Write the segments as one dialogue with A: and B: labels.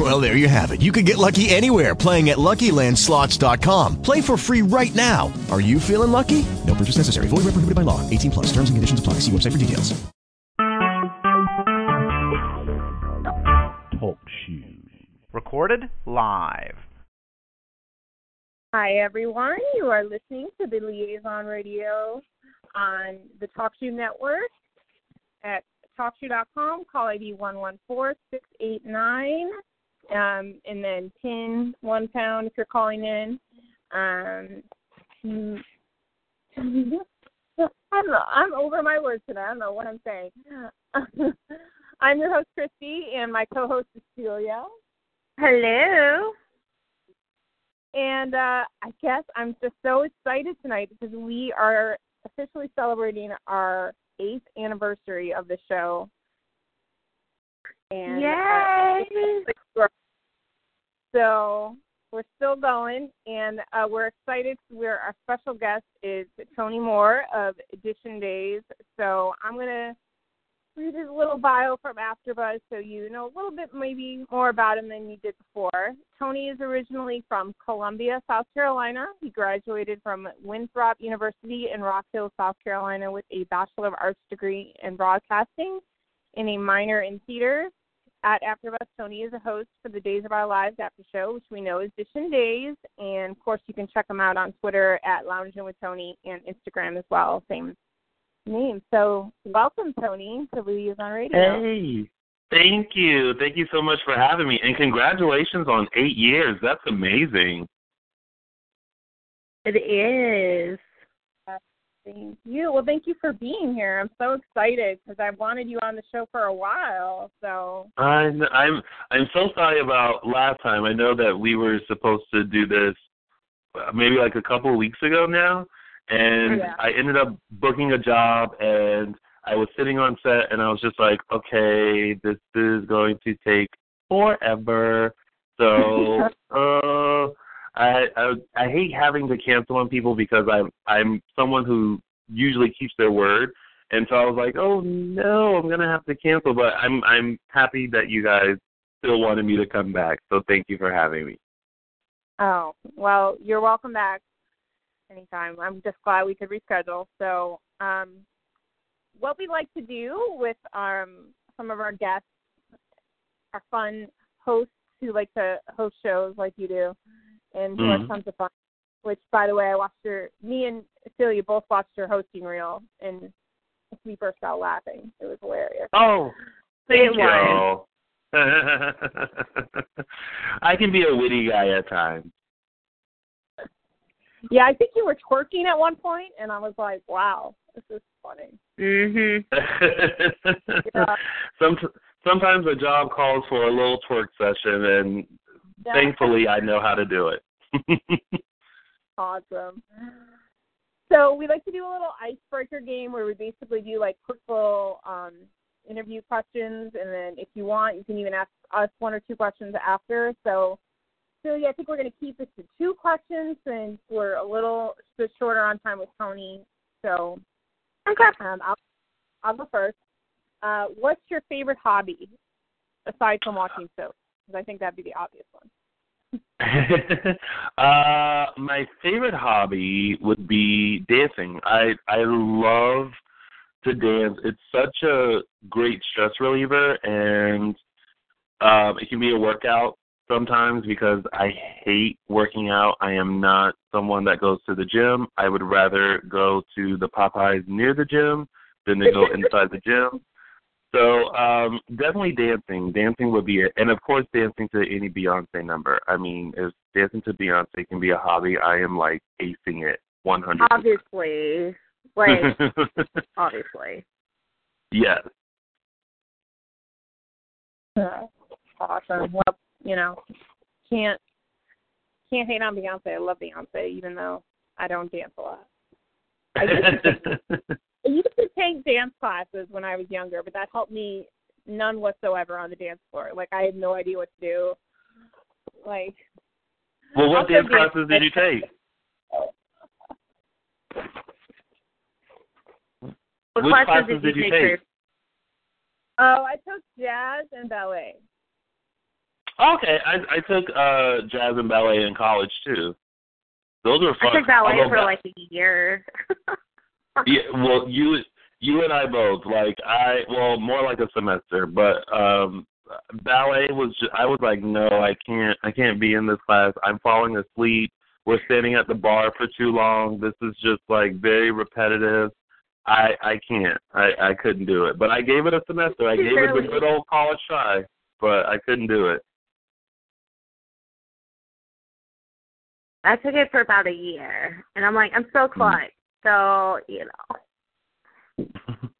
A: Well, there you have it. You can get lucky anywhere playing at LuckyLandSlots.com. Play for free right now. Are you feeling lucky? No purchase necessary. Void where prohibited by law. 18 plus. Terms and conditions apply. See website for details.
B: Talk shoes. Recorded live.
C: Hi, everyone. You are listening to the Liaison Radio on the Talk TalkShoe Network at TalkShoe.com. Call ID 114689, um, and then pin one pound if you're calling in. Um, I'm I'm over my words today. I don't know what I'm saying. I'm your host Christy, and my co-host is Celia.
D: Hello.
C: And uh, I guess I'm just so excited tonight because we are officially celebrating our eighth anniversary of the show. And
D: Yay!
C: Uh, so we're still going, and uh, we're excited. We're our special guest is Tony Moore of Dishin' Days. So I'm gonna read his little bio from AfterBuzz so you know a little bit maybe more about him than you did before. Tony is originally from Columbia, South Carolina. He graduated from Winthrop University in Rock Hill, South Carolina with a Bachelor of Arts degree in broadcasting and a minor in theater. At AfterBuzz, Tony is a host for the Days of Our Lives after show, which we know is Dishin' Days. And of course, you can check him out on Twitter at Lounging with Tony and Instagram as well. Same name. So, welcome, Tony, to Liaison Radio.
E: Hey, thank you. Thank you so much for having me. And congratulations on eight years. That's amazing.
D: It is.
C: Thank you. Well, thank you for being here. I'm so excited because I've wanted you on the show for a while. So
E: I'm I'm I'm so sorry about last time. I know that we were supposed to do this uh, maybe like a couple of weeks ago now, and
C: Yeah.
E: I ended up booking a job and I was sitting on set and I was just like, okay, this is going to take forever. So uh I, I I hate having to cancel on people because I'm I'm someone who usually keeps their word, and so I was like, oh no, I'm gonna have to cancel. But I'm I'm happy that you guys still wanted me to come back. So thank you for having me.
C: Oh, well, you're welcome back anytime. I'm just glad we could reschedule. So, um, what we like to do with um, some of our guests, our fun hosts who like to host shows like you do, and who
E: Mhm.
C: are tons of fun. Which, by the way, I watched your, me and Celia both watched your hosting reel, and we burst out laughing. It was hilarious.
E: Oh,
C: It
E: thank you. I can be a witty guy at times.
C: Yeah, I think you were twerking at one point, and I was like, wow, this is funny.
D: Mhm.
C: Yeah.
E: Some, sometimes a job calls for a little twerk session, and
C: Yeah.
E: Thankfully I know how to do it.
C: Awesome. So we like to do a little icebreaker game where we basically do like quick little um, interview questions, and then if you want, you can even ask us one or two questions after. So, so yeah, I think we're going to keep this to two questions since we're a little bit shorter on time with Tony. So,
D: Okay.
C: um, I'll I'll go first. Uh, what's your favorite hobby aside from watching soaps? Because I think that'd be the obvious one.
E: uh, my favorite hobby would be dancing. I I love to dance. It's such a great stress reliever, and um, it can be a workout sometimes because I hate working out. I am not someone that goes to the gym. I would rather go to the Popeyes near the gym than to go inside the gym. So um definitely dancing. Dancing would be it. And of course dancing to any Beyonce number. I mean, if dancing to Beyonce can be a hobby, I am like acing it one hundred
D: Obviously. Like, obviously.
E: yes.
C: Uh, awesome. Well, you know, can't can't hate on Beyonce. I love Beyonce, even though I don't dance a lot. I used to, I used take dance classes when I was younger, but that helped me none whatsoever on the dance floor. Like I had no idea what to do. Like
E: Well, what dance classes did you take?
D: What
E: Which
D: classes,
E: classes
D: did you take?
E: take?
C: Oh, I took jazz and ballet.
E: Okay, I I took uh jazz and ballet in college too. Those were fun.
D: I took ballet for
E: ba-
D: like a year.
E: Yeah, well, you you and I both like I well more like a semester, but um ballet was just, I was like no, I can't I can't be in this class. I'm falling asleep. We're standing at the bar for too long. This is just like very repetitive. I I can't. I I couldn't do it. But I gave it a semester. I gave it
D: a
E: good old college try, but I couldn't do it.
D: I took it for about a year, and I'm like, I'm so caught. So you know,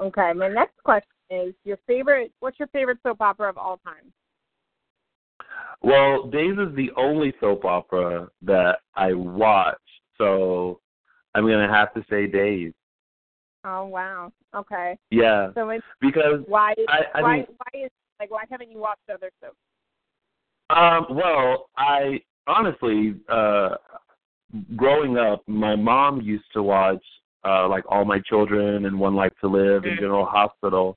C: Okay, my next question is your favorite. What's your favorite soap opera of all time?
E: Well, Days is the only soap opera that I watch, so I'm gonna have to say Days.
C: Oh wow. Okay.
E: Yeah,
C: So it's
E: because
C: why
E: I- I
C: why
E: mean-
C: why is like why haven't you watched other soaps?
E: um, well, I honestly, uh, growing up, my mom used to watch uh, like All My Children and One Life to Live and
D: Mhm.
E: General Hospital,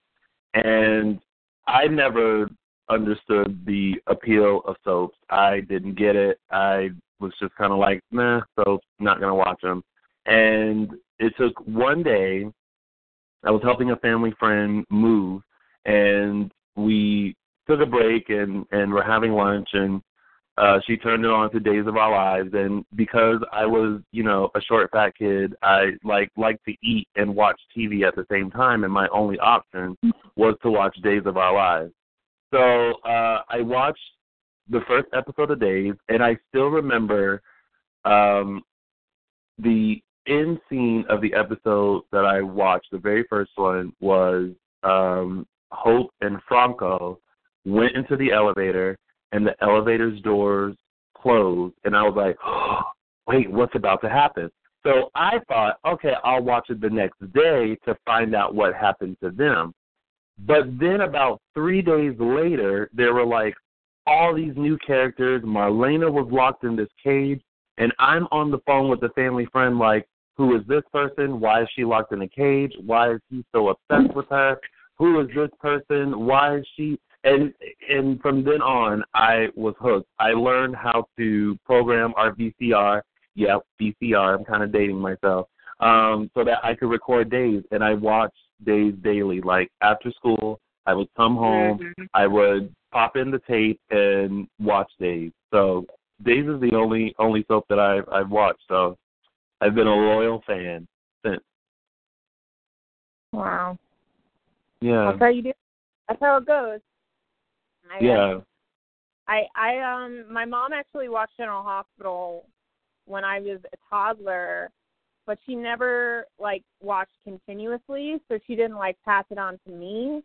E: and I never understood the appeal of soaps. I didn't get it. I was just kind of like, nah, soaps, not gonna watch them. And it took one day. I was helping a family friend move, and we took a break and and we're having lunch and uh she turned it on to Days of Our Lives and because I was, you know, a short fat kid, I like like to eat and watch TV at the same time and my only option was to watch Days of Our Lives. So uh I watched the first episode of Days and I still remember um the end scene of the episode that I watched, the very first one was um Hope and Franco went into the elevator and the elevator's doors closed and I was like, oh, wait, what's about to happen? So I thought, okay, I'll watch it the next day to find out what happened to them. But then about three days later, there were like all these new characters. Marlena was locked in this cage, and I'm on the phone with a family friend, like, who is this person? Why is she locked in a cage? Why is he so obsessed with her? Who is this person? Why is she? And and from then on, I was hooked. I learned how to program our VCR. Yep, VCR. I'm kind of dating myself. Um, so that I could record days, and I watched days daily. Like after school, I would come home.
D: Mhm.
E: I would pop in the tape and watch Days. So Days is the only only soap that I've I've watched. So I've been a loyal fan since.
C: Wow.
E: Yeah.
C: That's how you do. That's how it goes. I,
E: Yeah.
C: I I um my mom actually watched General Hospital when I was a toddler, but she never like watched continuously, so she didn't like pass it on to me.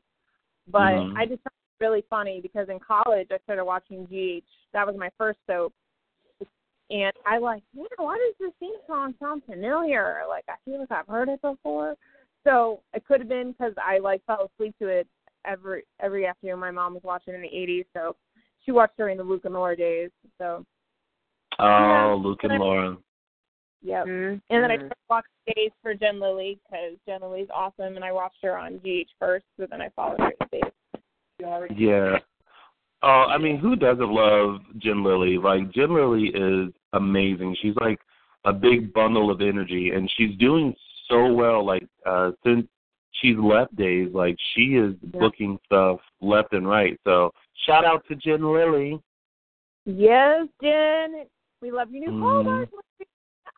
C: But
E: Mhm.
C: I just found it really funny because in college I started watching GH. That was my first soap. And I like, yeah, why does this theme song sound familiar? Like I feel like I've heard it before. So it could have been because I like fell asleep to it every every afternoon. My mom was watching in the '80s, so she watched during the Luke and Laura days. So
E: Oh,
C: Yeah.
E: Luke and Laura.
C: yeah.
D: Mhm.
C: And then I started watching days for Jen Lilly because Jen Lilly's awesome, and I watched her on GH first, so then I followed her to days.
E: Yeah. Oh, I mean, who doesn't love Jen Lilly? Like Jen Lilly is amazing. She's like a big bundle of energy, and she's doing so well. Like uh since she's left days, like she is booking stuff left and right. So shout out to Jen Lilly.
C: Yes, Jen, we love you new
E: Mhm.
C: callback.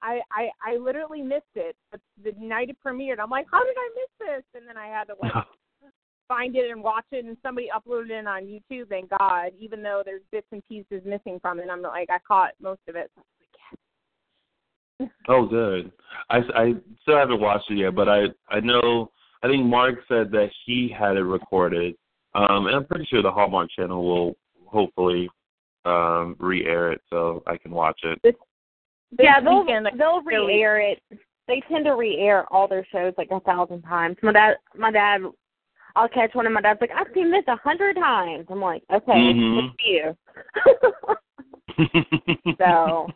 C: I, I I literally missed it. But the night it premiered, I'm like, how did I miss this? And then I had to like find it and watch it, and somebody uploaded it on YouTube. Thank God, even though there's bits and pieces missing from it. I'm like, I caught most of it. So like, yes.
E: Oh, good. I, I still haven't watched it yet, but I I know I think Mark said that he had it recorded, um, and I'm pretty sure the Hallmark Channel will hopefully um re-air it so I can watch it.
C: This
D: yeah, they'll
C: weekend,
D: they'll re-air it. they tend to re-air all their shows like a thousand times. My dad, my dad, I'll catch one, of my dad's like, "I've seen this a hundred times." I'm like, "Okay,
E: Mhm.
D: good for you." so,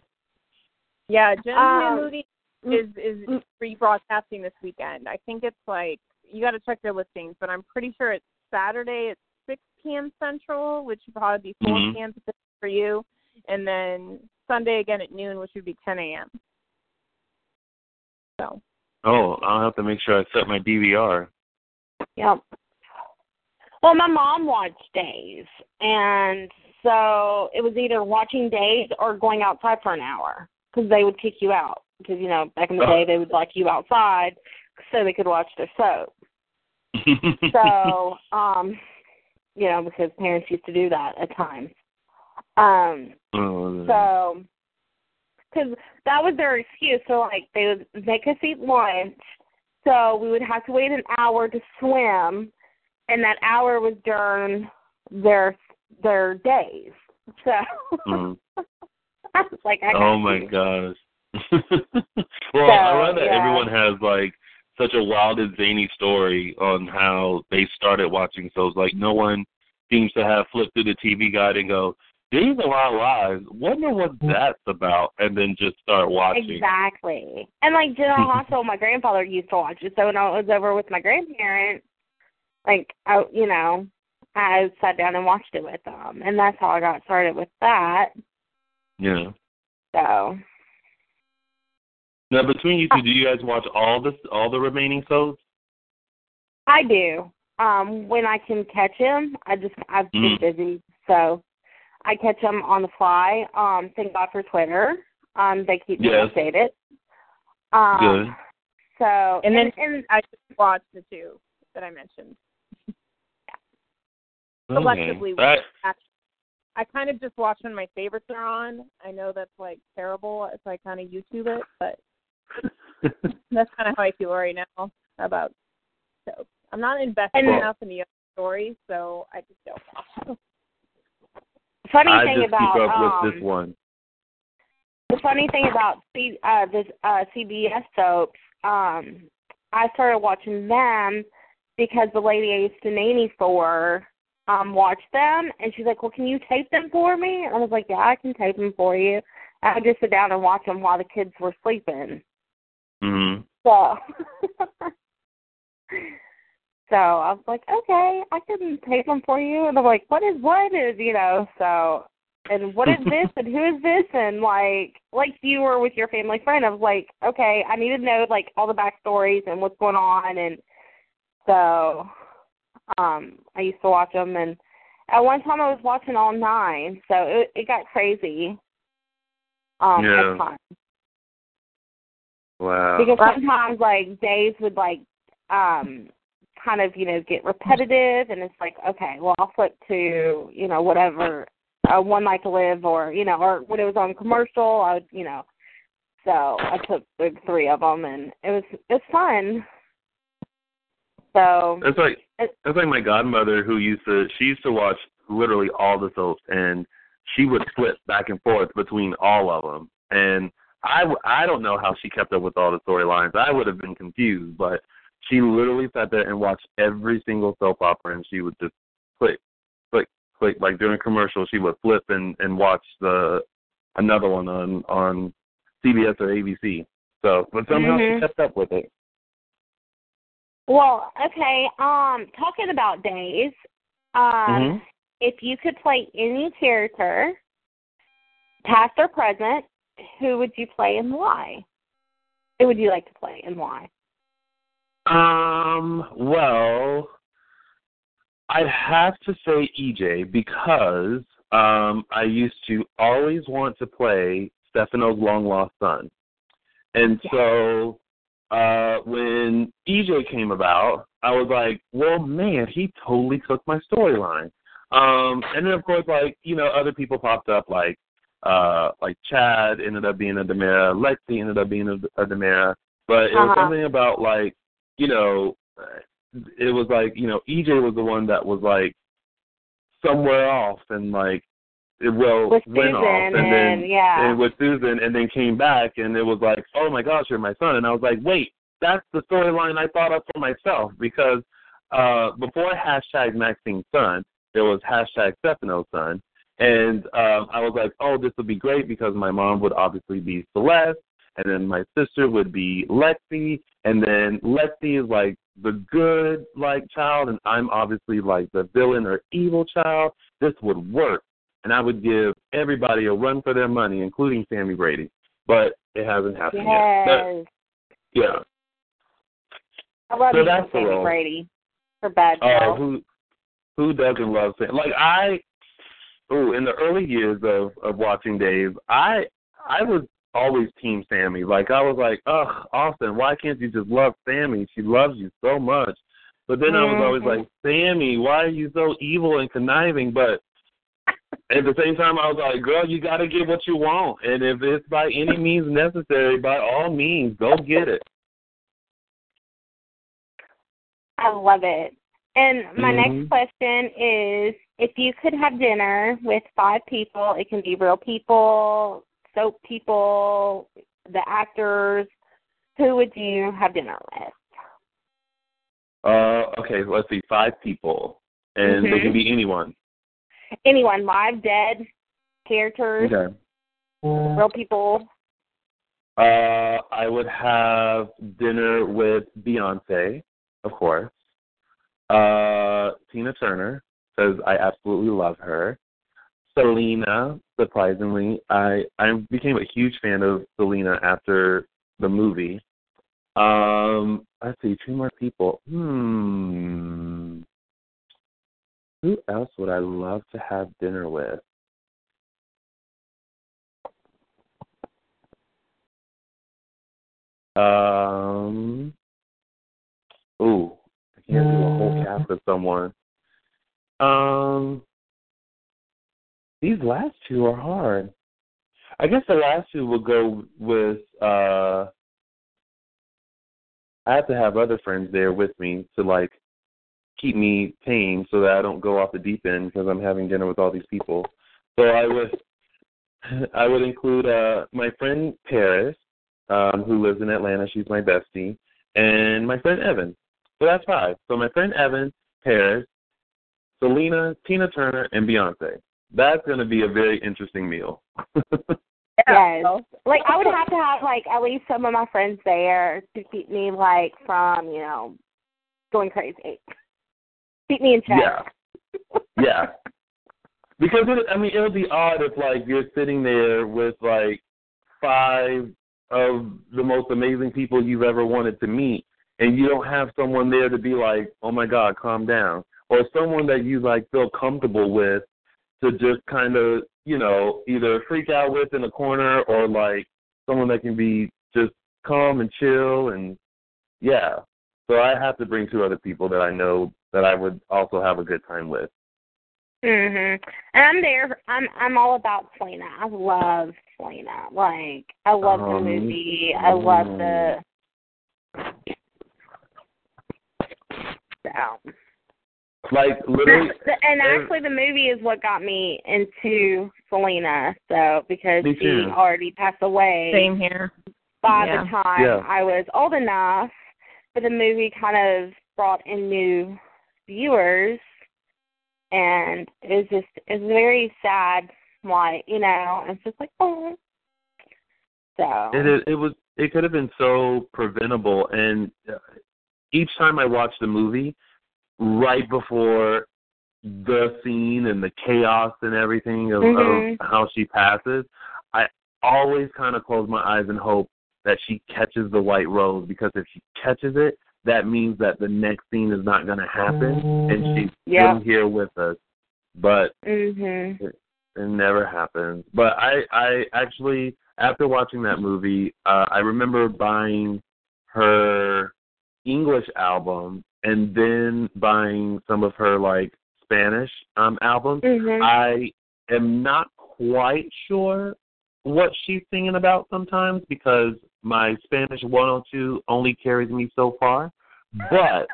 C: Yeah, Jen's
D: Um,
C: new movie is is rebroadcasting this weekend. I think it's like you got to check their listings, but I'm pretty sure it's Saturday at 6 p.m. Central, which would probably be 4
E: Mhm.
C: p.m. For you, and then Sunday again at noon, which would be 10 a.m. So
E: oh, I'll have to make sure I set my DVR.
D: yep. Well, my mom watched Days, and so it was either watching Days or going outside for an hour because they would kick you out because you know back in the day they would like you outside so they could watch their soap. so um you know because parents used to do that at times um
E: oh,
D: so because that was their excuse so like they would make us eat lunch so we would have to wait an hour to swim and that hour was during their their days so
E: mm.
D: I was like I
E: Oh my
D: you.
E: gosh. well, I
D: So,
E: love that
D: yeah.
E: everyone has like such a wild and zany story on how they started watching shows. Like no one seems to have flipped through the TV guide and go, "These are our lives. Wonder what mm-hmm. that's about," and then just start watching.
D: Exactly. And like General Hospital, my grandfather used to watch it. So when I was over with my grandparents, like I, you know, I sat down and watched it with them, and that's how I got started with that.
E: Yeah.
D: So
E: Now, between you two, do you guys watch all the all the remaining shows?
D: I do. Um, when I can catch him, I just I've been
E: Mhm.
D: busy, so I catch him on the fly. Um, thank God for Twitter. Um, they keep me
E: Yes.
D: updated. Um,
E: Good.
D: So
C: and then
D: and
C: I just watched the two that I mentioned.
E: Okay.
C: Selectively,
E: That-
C: I kind of just watch when my favorites are on. I know that's like terrible so I kind of YouTube it, but that's kind of how I feel right now about soap. I'm not invested
D: And-
C: enough in the other stories, so I just don't watch.
D: funny
E: I
D: thing
E: just
D: about
E: keep up
D: um,
E: with this one.
D: the funny thing about C, uh, this uh, CBS soaps, um, I started watching them because the lady I used to nanny for um, watched them, and she's like, "Well, can you tape them for me?" And I was like, "Yeah, I can tape them for you." I would just sit down and watch them while the kids were sleeping. So, so I was like, "Okay, I can tape them for you." And I'm like, "What is what is you know?" So and what is this and who is this and like like you were with your family friend I was like okay I need to know like all the backstories and what's going on and so um I used to watch them and at one time I was watching all nine so it it got crazy um
E: Yeah.
D: At times
E: Wow.
D: because sometimes like days would like um kind of you know get repetitive and it's like okay well I'll flip to you know whatever uh, One Night to Live or you know or when it was on commercial I would you know so I took the three of them and it was it's fun so
E: That's like
D: it,
E: that's like my godmother who used to she used to watch literally all the soaps and she would flip back and forth between all of them and I w- I don't know how she kept up with all the storylines. I would have been confused, but she literally sat there and watched every single soap opera and she would just click, click, click. Like during a commercial, she would flip and and watch the another one on on CBS or ABC. So, but somehow
D: Mhm.
E: she kept up with it.
D: well okay um talking about days um
E: Mhm.
D: if you could play any character past or present who would you play and why who would you like to play and why
E: Um, well, I'd have to say EJ because um I used to always want to play Stefano's long lost son. And so uh when EJ came about, I was like, Well man, he totally took my storyline. Um and then of course like, you know, other people popped up like uh like Chad ended up being a DiMera, Lexi ended up being a, a DiMera. But it was
D: Uh-huh.
E: something about like you know, it was like, you know, EJ was the one that was like somewhere off and like it, well
D: With
E: went off
D: Susan
E: and then
D: yeah.
E: and with Susan and then came back and it was like, oh my gosh, you're my son, and I was like, wait, that's the storyline I thought of for myself because uh before hashtag Maxine's son, there was hashtag Stefano's son, and um I was like, oh, this would be great because my mom would obviously be Celeste, and then my sister would be Lexi, and then Lexi is like the good like child, and I'm obviously like the villain or evil child. This would work, and I would give everybody a run for their money, including Sammy Brady. But it hasn't happened yet. But,
D: Yes.
E: yeah.
D: I love
E: So that's
D: Sammy. Brady. For bad
E: Oh,
D: girl.
E: who who doesn't love Sam? Like I, oh, in the early years of of watching Days, I I was always Team Sammy. Like I was like, ugh, Austin, why can't you just love Sammy? She loves you so much. But then I was always
D: Mhm.
E: like, Sammy, why are you so evil and conniving? But at the same time, I was like, girl, you got to get what you want, and if it's by any means necessary, by all means, go get it.
D: I love it. And my
E: Mhm.
D: next question is if you could have dinner with five people, it can be real people, soap people, the actors, who would you have dinner with?
E: Uh, okay, let's see, five people, and they
D: Mhm.
E: can be anyone.
D: Anyone, live, dead, characters,
E: Okay.
D: real people.
E: Uh, I would have dinner with Beyonce, of course. Uh, Tina Turner, because I absolutely love her. Selena, surprisingly, I I became a huge fan of Selena after the movie. Um, let's see, two more people. Hmm. Who else would I love to have dinner with? Um. Ooh, I can't do a whole cast of someone. Um. These last two are hard. I guess the last two will go with. uh I have to have other friends there with me to like keep me tame so that I don't go off the deep end because I'm having dinner with all these people. So I would I would include uh my friend Paris, um, who lives in Atlanta. She's my bestie, and my friend Evan. So that's five. So my friend Evan, Paris, Selena, Tina Turner, and Beyonce. That's going to be a very interesting meal.
D: Yes. Like I would have to have like at least some of my friends there to keep me like from, you know, going crazy. Keep me in check.
E: Yeah. yeah. Because it, I mean, it would be odd if like you're sitting there with like five of the most amazing people you've ever wanted to meet, and you don't have someone there to be like, "Oh my God, calm down," or someone that you like feel comfortable with to just kind of, you know, either freak out with in a corner or like someone that can be just calm and chill and yeah. So I have to bring two other people that I know that I would also have a good time with.
D: Mhm. And I'm there. I'm I'm all about Selena. I love Selena. Like I love the
E: Um,
D: movie. I love the. So.
E: Like literally,
D: The- and actually, the movie is what got me into Selena. So because
E: Me
D: she
E: too.
D: already passed away
F: Same here.
D: by
F: Yeah.
D: the time
E: Yeah.
D: I was old enough, but the movie kind of brought in new viewers, and it was just it's very sad. Like you know, it's just like oh. So
E: it is, it was it could have been so preventable. And uh, each time I watched the movie, right before the scene and the chaos and everything of,
D: Mhm.
E: of how she passes, I always kind of close my eyes and hope that she catches the white rose because if she catches it, that means that the next scene is not going to happen and she's
D: Yeah.
E: still here with us. But
D: Mhm.
E: it never happens. But I I actually after watching that movie, uh I remember buying her English album and then buying some of her like Spanish um albums.
D: Mhm.
E: I am not quite sure what she's singing about sometimes because my Spanish 102 only carries me so far. But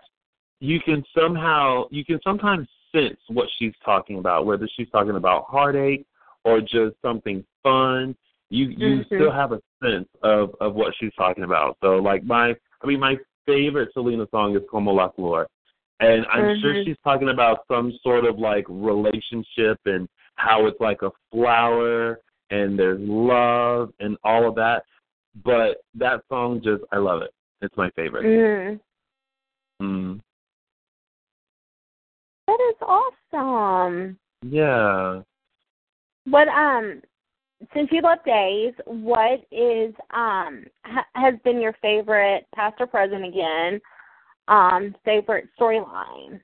E: you can somehow you can sometimes sense what she's talking about, whether she's talking about heartache or just something fun, you you
D: Mhm.
E: still have a sense of of what she's talking about. So like my I mean my favorite Selena song is Como la Flor. And I'm sure
D: Mhm.
E: she's talking about some sort of like relationship and how it's like a flower and there's love and all of that. But that song just I love it. It's my favorite.
D: Mm.
E: Mm.
D: That is awesome.
E: Yeah.
D: But um since you left days, what is um ha- has been your favorite past or present again? Um, favorite storyline.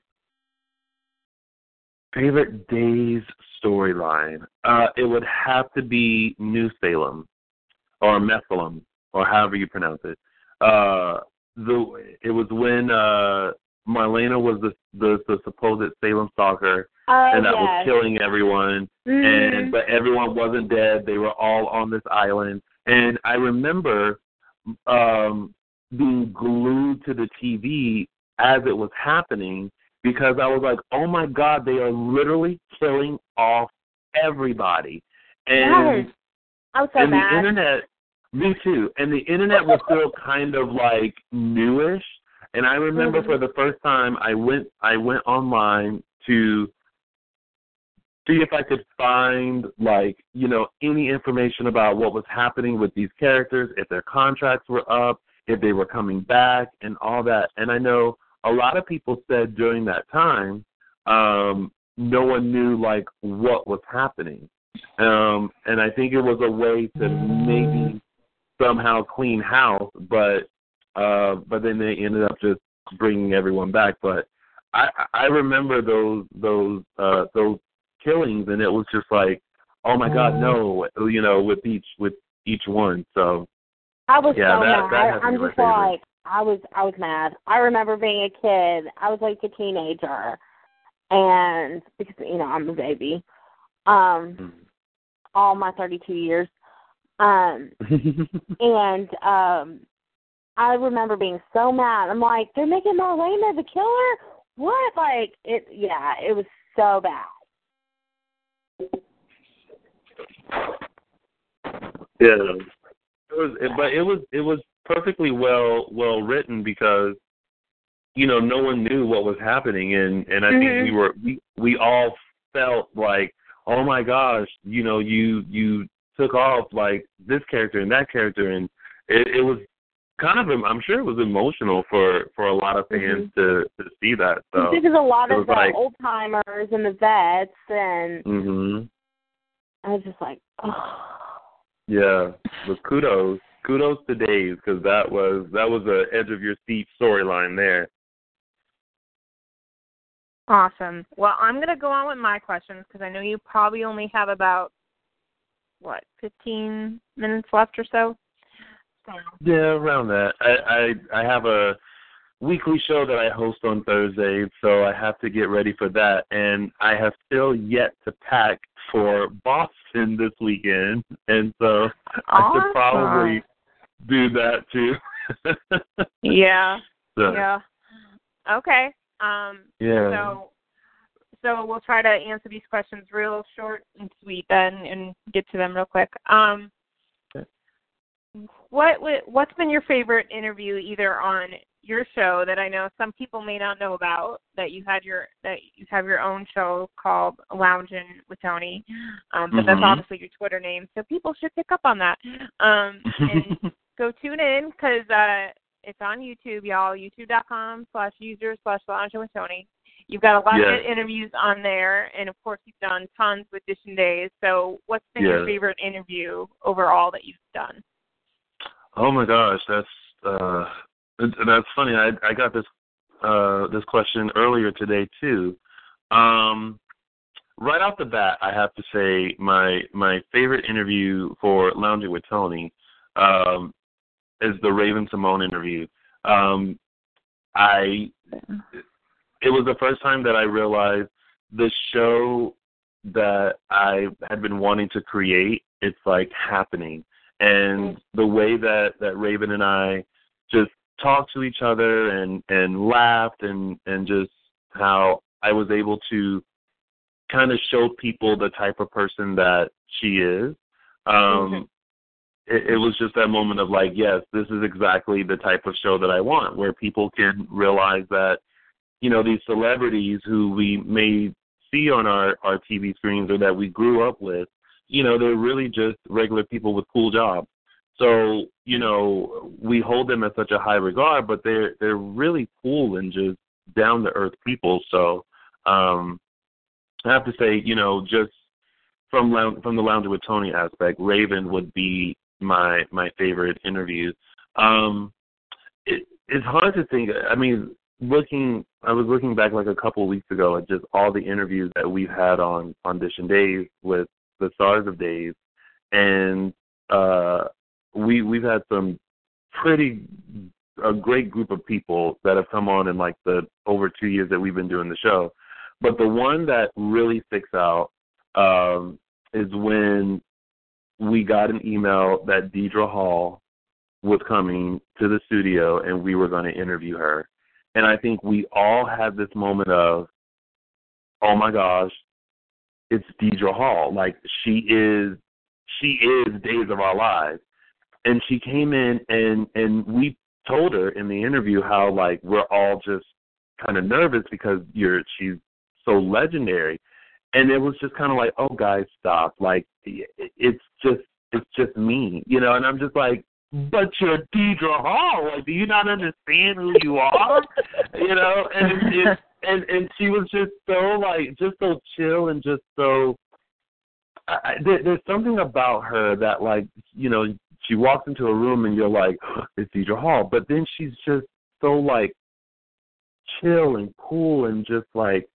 E: Favorite days storyline. Uh it would have to be New Salem or Melaswen or however you pronounce it. Uh the it was when uh Marlena was the the, the supposed Salem stalker
D: Oh
E: and that
D: yes.
E: was killing everyone
D: Mhm.
E: and but everyone wasn't dead. They were all on this island. And I remember um being glued to the TV as it was happening because I was like, "Oh my god, they are literally killing off everybody." And
D: yes. I was so
E: and
D: mad.
E: the internet me too. And the internet was still kind of like newish. And I remember
D: Mhm.
E: for the first time I went I went online to see if I could find like, you know, any information about what was happening with these characters, if their contracts were up, if they were coming back and all that. And I know a lot of people said during that time, um, no one knew like what was happening. Um, and I think it was a way to maybe somehow clean house, but uh, but then they ended up just bringing everyone back. But I I remember those those uh, those killings, and it was just like, oh my God, no, you know, with each with each one. So
D: I was
E: Yeah,
D: so
E: that- that
D: mad.
E: has to
D: I'm just
E: favorite.
D: like I was I was mad. I remember being a kid. I was like a teenager and because you know, I'm a baby. Um
E: mm.
D: all my thirty two years. Um and um I remember being so mad. I'm like, they're making Marlena the killer? What? Like it yeah, it was so bad.
E: Yeah, it was, it, but it was it was perfectly well well written because you know no one knew what was happening, and and I think
D: Mhm.
E: we were we we all felt like oh my gosh, you know you you took off like this character and that character, and it, it was kind of I'm sure it was emotional for for a lot of fans to to see that. So
D: because a lot of the
E: like-
D: old timers and the vets and
E: hmm
D: I was just like, oh
E: Yeah, but kudos, kudos to Days because that was that was a edge of your seat storyline there.
C: Awesome. Well, I'm going to go on with my questions because I know you probably only have about what 15 minutes left or so.
E: Yeah, around that. I I I have a weekly show that I host on Thursdays, so I have to get ready for that, and I have still yet to pack for Boston this weekend, and so I should probably do that too.
C: yeah.
E: so,
C: Yeah. Okay. Um
E: yeah.
C: so so we'll try to answer these questions real short and sweet then and get to them real quick. Um. What what's been your favorite interview either on your show that I know some people may not know about that you had your that you have your own show called Lounging with Tony, um, but that's
E: Mhm.
C: obviously your Twitter name, so people should pick up on that. Um, and go tune in because uh, it's on YouTube, y'all. YouTube.com slash user slash Lounging with Tony. You've got a lot
E: Yes.
C: of interviews on there, and of course you've done tons with Dishin' Days. So, what's been your favorite interview overall that you've done?
E: Oh my gosh, that's uh that's funny. I I got this uh this question earlier today too. Um right off the bat, I have to say my my favorite interview for Lounging with Tony um is the Raven-Symoné interview. Um I it was the first time that I realized the show that I had been wanting to create, it's like happening. And the way that that Raven and I just talked to each other and and laughed and and just how I was able to kind of show people the type of person that she is. Um, it, it was just that moment of like, yes, this is exactly the type of show that I want, where people can realize that, you know, these celebrities who we may see on our our TV screens or that we grew up with, you know, they're really just regular people with cool jobs. So, you know, we hold them in such a high regard, but they're they're really cool and just down to earth people. So, um I have to say, you know, just from from the Lounge with Tony aspect, Raven would be my my favorite interview. Um, it, it's hard to think. I mean, looking, I was looking back like a couple of weeks ago at just all the interviews that we've had on Dishin' Days with the stars of Days, and uh, we we've had some pretty a great group of people that have come on in like the over two years that we've been doing the show. But the one that really sticks out um, is when we got an email that Deidre Hall was coming to the studio and we were going to interview her. And I think we all had this moment of, oh my gosh, it's Deidre Hall. Like she is, she is Days of Our Lives. And she came in and and we told her in the interview how like we're all just kind of nervous because you're she's so legendary and it was just kind of like, oh, guys, stop. Like, it's just, it's just me, you know. And I'm just like, but you're Deidre Hall. Like, do you not understand who you are? you know, and it, and and she was just so like, just so chill and just so. I, there, there's something about her that, like, you know, she walks into a room and you're like, it's Deidre Hall, but then she's just so like chill and cool and just like,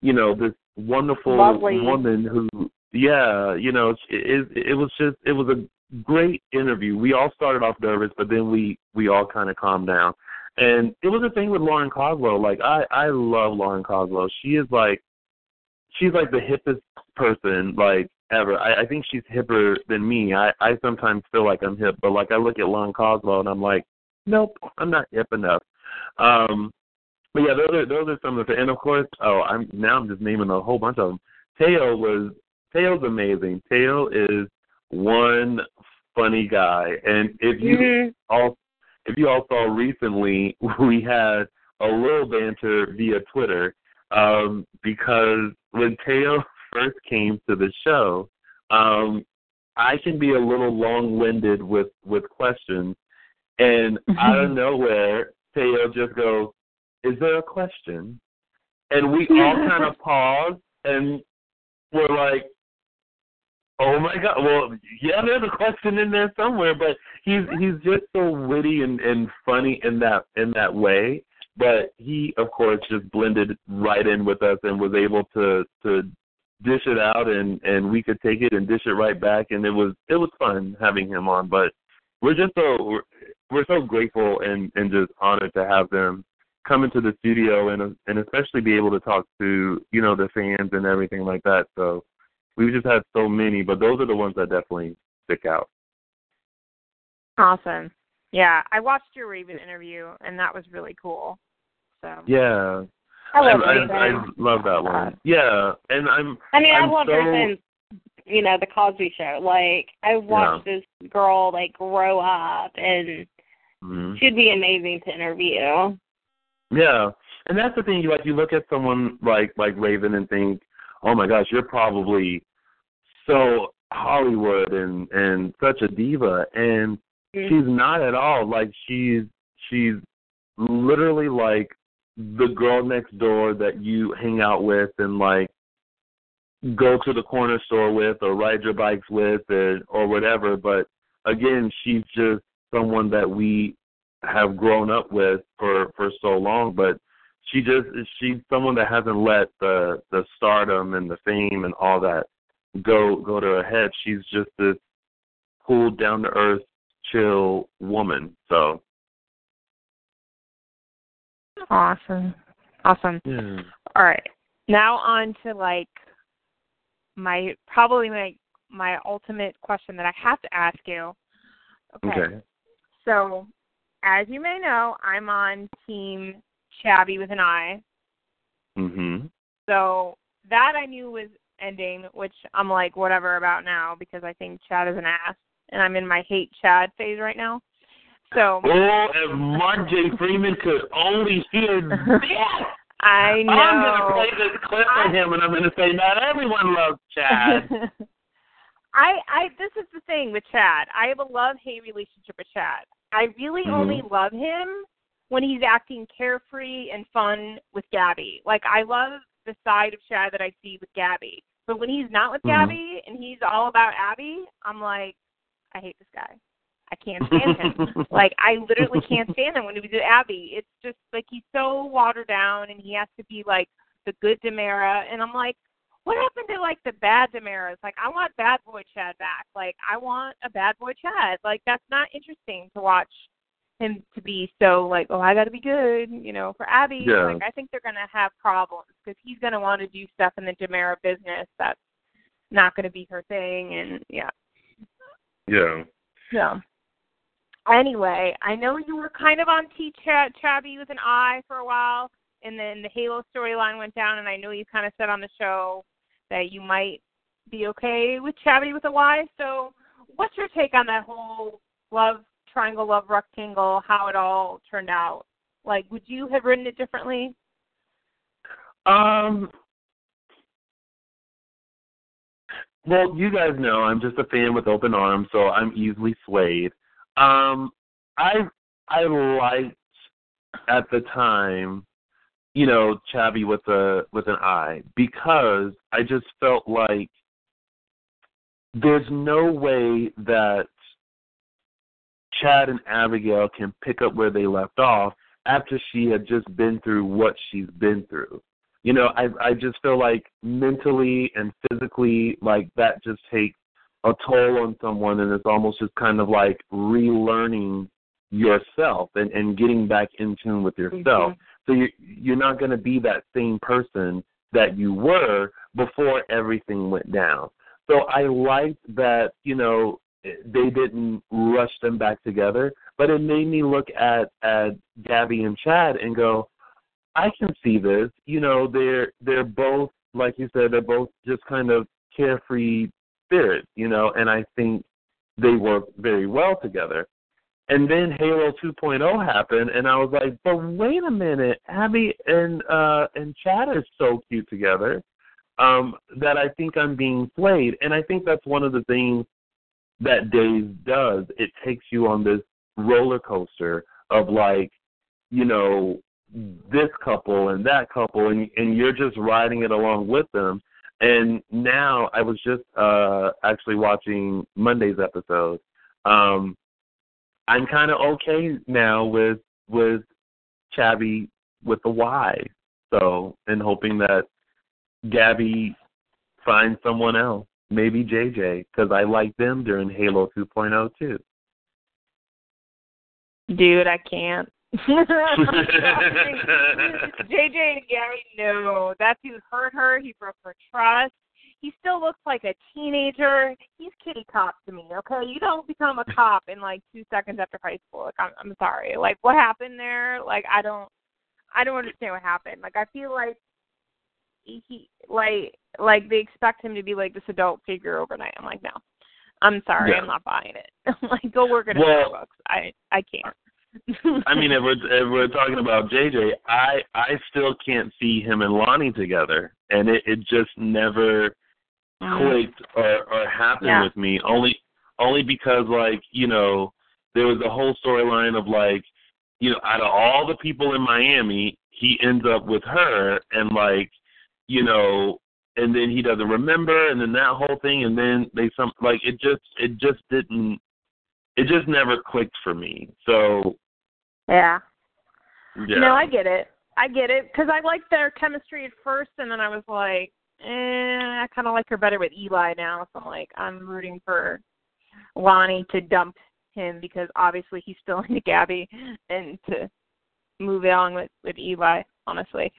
E: you know, this wonderful
D: Lovely.
E: woman who yeah you know it, it it was just it was a great interview we all started off nervous but then we we all kind of calmed down and it was a thing with lauren Koslow. like i i love lauren Koslow. she is like she's like the hippest person like ever i i think she's hipper than me i i sometimes feel like i'm hip but like i look at lauren Koslow and i'm like nope i'm not hip enough um but yeah, those are those are some of the and of course, oh, I'm now I'm just naming a whole bunch of them. Teo was Teo's amazing. Teo is one funny guy, and if you
D: Mhm.
E: all if you all saw recently, we had a little banter via Twitter um, because when Teo first came to the show, um, I can be a little long-winded with with questions, and out of nowhere, Teo just goes, "Is there a question?" And we all kind of pause and we're like, "Oh my god!" Well, yeah, there's a question in there somewhere, but he's he's just so witty and and funny in that in that way. But he, of course, just blended right in with us and was able to to dish it out, and and we could take it and dish it right back, and it was it was fun having him on. But we're just so we're, we're so grateful and and just honored to have them come into the studio and and especially be able to talk to you know the fans and everything like that. So we've just had so many, but those are the ones that definitely stick out.
C: Awesome. Yeah, I watched your Raven interview, and that was really cool. So
E: Yeah,
D: I love
E: I,
D: Raven.
E: I, love that one. Yeah, and I'm.
D: I mean,
E: I'm
D: I've loved
E: so,
D: her since you know the Cosby Show. Like I've watched this girl like grow up, and
E: Mhm.
D: she'd be amazing to interview.
E: Yeah, and that's the thing. You like you look at someone like like Raven and think, oh my gosh, you're probably so Hollywood and and such a diva, and she's not at all. Like she's she's literally like the girl next door that you hang out with and like go to the corner store with or ride your bikes with or or whatever. But again, she's just someone that we have grown up with for for so long. But she just she's someone that hasn't let the the stardom and the fame and all that go go to her head. She's just this cool, down to earth, chill woman. So
C: awesome, awesome.
E: yeah.
C: All right, now on to like my probably my my ultimate question that I have to ask you. Okay.
E: Okay.
C: So, as you may know, I'm on Team Chabby with an I.
E: Mhm.
C: So that I knew was ending, which I'm like whatever about now because I think Chad is an ass, and I'm in my hate Chad phase right now. So.
E: Oh, if Mark J. Freeman could only hear that.
C: I know.
E: I'm gonna play this clip for him, and I'm gonna say, not everyone loves Chad.
C: I I this is the thing with Chad. I have a love hate relationship with Chad. I really
E: Mhm.
C: only love him when he's acting carefree and fun with Gabby. Like I love the side of Chad that I see with Gabby. But when he's not with
E: Mhm.
C: Gabby and he's all about Abby, I'm like, I hate this guy. I can't stand him. like I literally can't stand him when he was with Abby. It's just like he's so watered down and he has to be like the good DiMera and I'm like, what happened to like the bad DiMeras? Like I want bad boy Chad back. Like I want a bad boy Chad. Like that's not interesting to watch him to be so like, oh, I got to be good, you know, for Abby.
E: Yeah.
C: Like I think they're gonna have problems because he's gonna want to do stuff in the DiMera business that's not gonna be her thing, and yeah.
E: yeah.
C: So anyway, I know you were kind of on T Chad Chabby with an eye for a while, and then the Halo storyline went down, and I know you kind of said on the show that you might be okay with Chabby with a Y. So, what's your take on that whole love triangle, love rectangle, how it all turned out? Like, would you have written it differently?
E: Um. Well, you guys know I'm just a fan with open arms, so I'm easily swayed. Um, I I liked at the time, you know, Chabby with a with an eye because I just felt like there's no way that Chad and Abigail can pick up where they left off after she had just been through what she's been through. You know, I I just feel like mentally and physically like that just takes a toll on someone and it's almost just kind of like relearning yourself and, and getting back in tune with yourself. Mm-hmm. So you you're not gonna be that same person that you were before everything went down. So I liked that, you know, they didn't rush them back together, but it made me look at at Gabby and Chad and go, I can see this. You know, they're they're both like you said, they're both just kind of carefree spirits, you know, and I think they work very well together. And then Halo 2.0 happened, and I was like, but wait a minute, Abby and uh and Chad are so cute together um, that I think I'm being played, And I think that's one of the things that Days does. It takes you on this roller coaster of like, you know, this couple and that couple and and you're just riding it along with them. And now I was just uh actually watching Monday's episode. Um I'm kind of okay now with with Chabby with the Y. So, and hoping that Gabby finds someone else, maybe JJ, because I like them during Halo 2.0 too.
C: Dude, I can't. JJ and Gabby, no. That's who hurt her. He broke her trust. He still looks like a teenager. He's kitty cop to me, okay? You don't become a cop in like two seconds after high school. Like I'm I'm sorry. Like what happened there? Like I don't I don't understand what happened. Like I feel like he, like like they expect him to be like this adult figure overnight. I'm like, no. I'm sorry,
E: Yeah.
C: I'm not buying it. like go work at a
E: Well-
C: Starbucks. I I can't.
E: I mean, if we're if we're talking about JJ, I I still can't see him and Lani together, and it it just never mm. clicked or or happened
C: Yeah.
E: with me. Only only because like you know there was a whole storyline of like you know out of all the people in Miami, he ends up with her, and like you know. And then he doesn't remember, and then that whole thing, and then they some like it just it just didn't it just never clicked for me. So
C: Yeah.
E: yeah,
C: No, I get it. I get it because I liked their chemistry at first, and then I was like, eh, I kind of like her better with Eli now. So I'm like, I'm rooting for Lani to dump him because obviously he's still into Gabby, and to move on with with Eli. Honestly,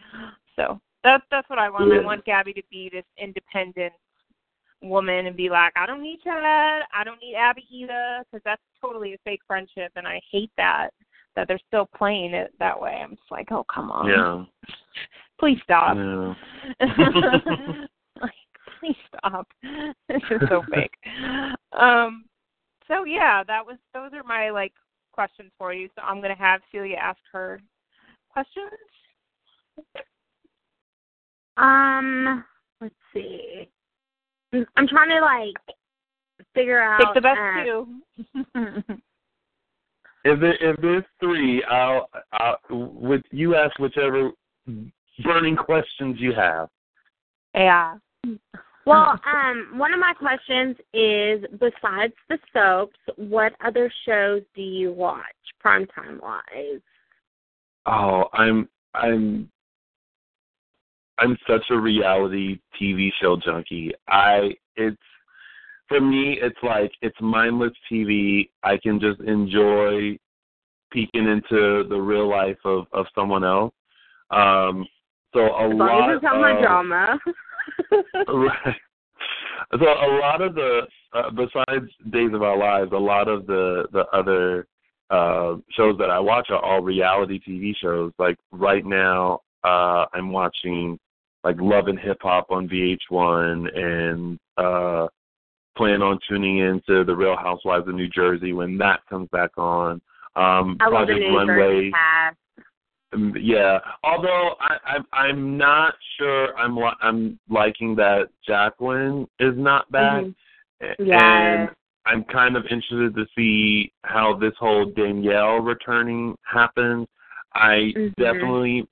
C: so that's that's what I want. I want Gabby to be this independent woman and be like, I don't need Chad, I don't need Abby either, because that's totally a fake friendship, and I hate that that they're still playing it that way. I'm just like, oh come on,
E: yeah,
C: please stop.
E: yeah.
C: like, please Stop. This is so fake. Um. So yeah, that was those are my like questions for you. So I'm gonna have Celia ask her questions.
D: Um, let's see. I'm trying to like figure out.
C: Pick the best
D: uh,
C: two.
E: If it, if there's three, I'll, I'll with you ask whichever burning questions you have.
C: yeah.
D: Well, um, one of my questions is besides the soaps, what other shows do you watch primetime wise?
E: Oh, I'm I'm I'm such a reality TV show junkie. I it's for me it's like it's mindless TV. I can just enjoy peeking into the real life of of someone else. Um so a
D: As
E: lot
D: as it's not my
E: of-
D: drama.
E: right. So a lot of the uh, besides Days of Our Lives, a lot of the the other uh shows that I watch are all reality TV shows. Like right now, uh I'm watching like Love and Hip Hop on VH1 and uh plan on tuning into The Real Housewives of New Jersey when that comes back on. Um
D: I
E: Project Runway. Um, Yeah, although I, I'm I'm not sure I'm li- I'm liking that Jacqueline is not back,
D: Mhm.
E: A-
D: Yes.
E: and I'm kind of interested to see how this whole Danielle returning happens. I
D: Mhm.
E: definitely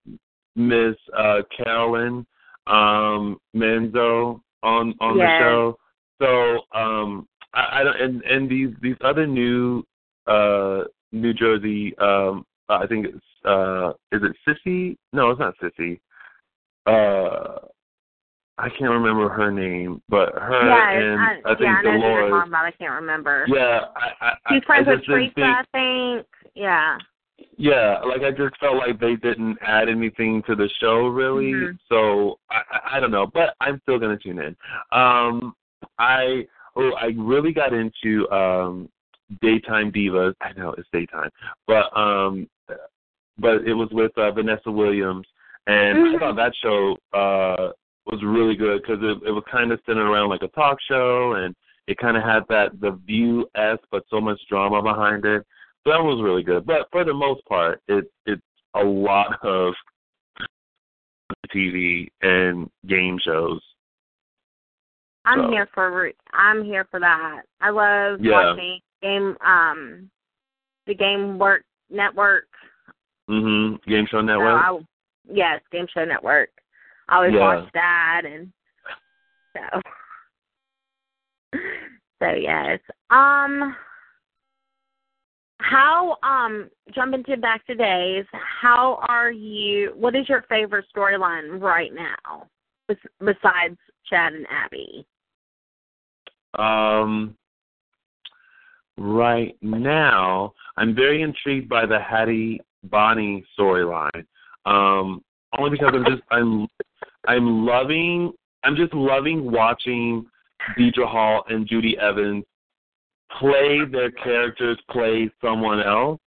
E: miss uh Carolyn um Manzo on on the show. So um I, I don't and and these these other new uh New Jersey um I think it's uh is it Sissy? No, it's not Sissy. Uh I can't remember her name, but her
D: yeah,
E: and
D: I,
E: I, think
D: yeah, I know who you're talking about. I can't remember.
E: Yeah, I, I,
D: She's
E: I,
D: friends
E: I
D: with Teresa,
E: think,
D: I think. Yeah.
E: Yeah, like I just felt like they didn't add anything to the show really.
D: Mhm.
E: So I, I I don't know, but I'm still gonna tune in. Um, I oh I really got into um daytime divas. I know it's daytime, but um, but it was with uh, Vanessa Williams, and I
D: Mhm.
E: thought that show uh was really good because it it was kind of centered around like a talk show and it kind of had that the view s but so much drama behind it. So that was really good. But for the most part, it it's a lot of TV and game shows.
D: I'm
E: So-
D: here for I'm here for that. I love
E: Yeah.
D: watching game um the game work network.
E: Mhm. Game Show
D: So
E: Network.
D: I, yes, Game Show Network. I always
E: Yeah.
D: watch that and so so yes. Um how um jumping to back to days, how are you what is your favorite storyline right now? Besides Chad and Abby?
E: Um, right now, I'm very intrigued by the Hattie Bonnie storyline. Um, only because I'm just I'm I'm loving I'm just loving watching Deidre Hall and Judy Evans play their characters play someone else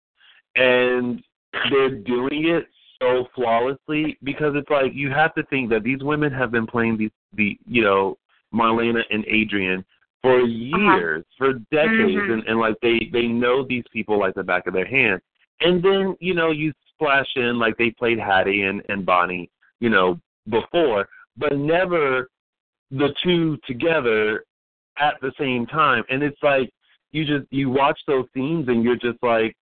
E: and they're doing it so flawlessly because it's like you have to think that these women have been playing these the you know Marlena and Adrienne for years, for decades,
D: Mhm.
E: and, and like they they know these people like the back of their hand. And then you know you splash in like they played Hattie and and Bonnie, you know, before, but never the two together at the same time. And it's like you just you watch those scenes and you're just like,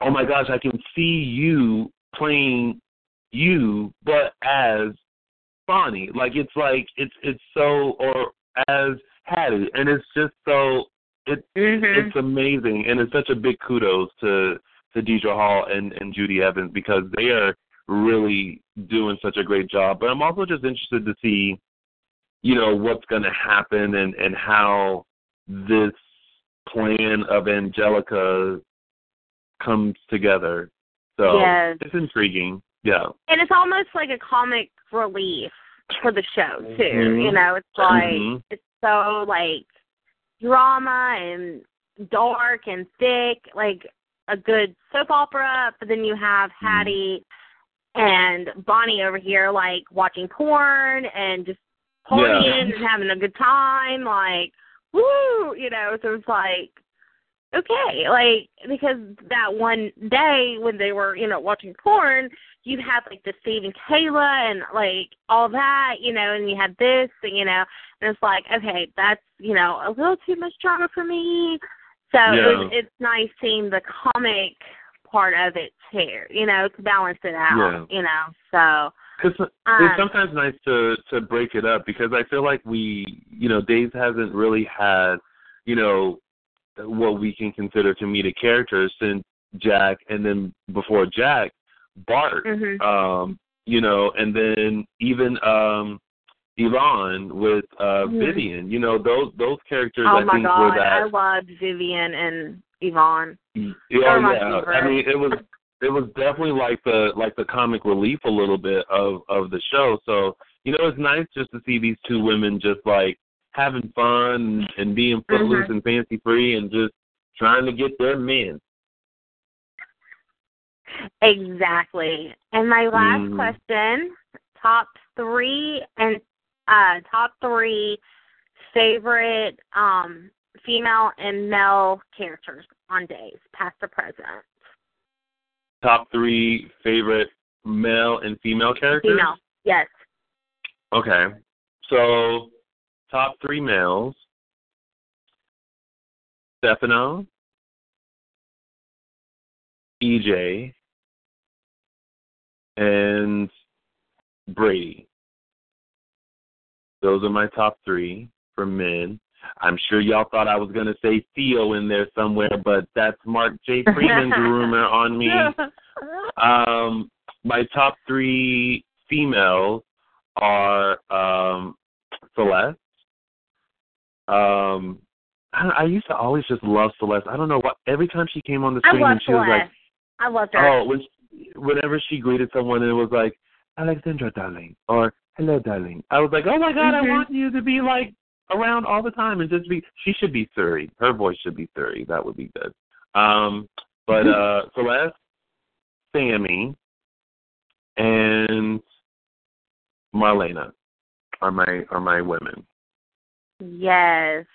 E: oh my gosh, I can see you playing you, but as Bonnie. Like it's like it's it's so or as Hattie, and it's just so it
D: Mhm.
E: it's amazing, and it's such a big kudos to to Deidre Hall and and Judy Evans because they are really doing such a great job. But I'm also just interested to see, you know, what's going to happen and and how this plan of Angelica comes together. So
D: Yes.
E: it's intriguing. Yeah.
D: and it's almost like a comic relief for the show too.
E: Mhm.
D: You know, it's like
E: Mhm.
D: it's so like drama and dark and thick, like a good soap opera. But then you have Hattie and Bonnie over here, like watching porn and just partying
E: Yeah.
D: and having a good time, like woo, you know. So it's like okay, like because that one day when they were, you know, watching porn, you had like the Steve and Kayla and like all that, you know, and you had this, and you know, and it's like okay, that's you know a little too much drama for me. So it it's nice seeing the comic part of it too, you know, to balance it out, you know. So
E: Because
D: Um,
E: it's sometimes nice to to break it up because I feel like we, you know, Days hasn't really had, you know, what we can consider comedic characters since Jack, and then before Jack, Bart.
D: mhm.
E: Um, you know, and then even um Yvonne with uh
D: Mhm.
E: Vivian. You know, those those characters
D: oh
E: I
D: my
E: think
D: god,
E: were that
D: I loved Vivian and Yvonne.
E: Oh
D: They're
E: yeah, I mean it was it was definitely like the like the comic relief a little bit of of the show. So you know it's nice just to see these two women just like having fun and being footloose
D: Mhm.
E: and fancy free and just trying to get their men.
D: Exactly. And my last
E: Mhm.
D: question, top three and uh top three favorite um female and male characters on days, past or present.
E: Top three favorite male and female characters.
D: Female. Yes.
E: Okay, so top three males: Stefano, EJ, and Brady. Those are my top three for men. I'm sure y'all thought I was going to say Theo in there somewhere, but that's Mark J. Freeman's rumor on me. Um, my top three females are um, Celeste. Um, I, I used to always just love Celeste. I don't know what. Every time she came on the
D: I
E: screen, and she was like,
D: Celeste. I loved her.
E: Oh, when she, whenever she greeted someone, it was like, Alexandra, darling, or hello, darling. I was like, oh my God, I
D: Mhm.
E: want you to be like around all the time and just be. She should be Siri. Her voice should be Siri. That would be good. Um, but uh, Celeste, Sammy, and Marlena are my are my women.
D: Yes.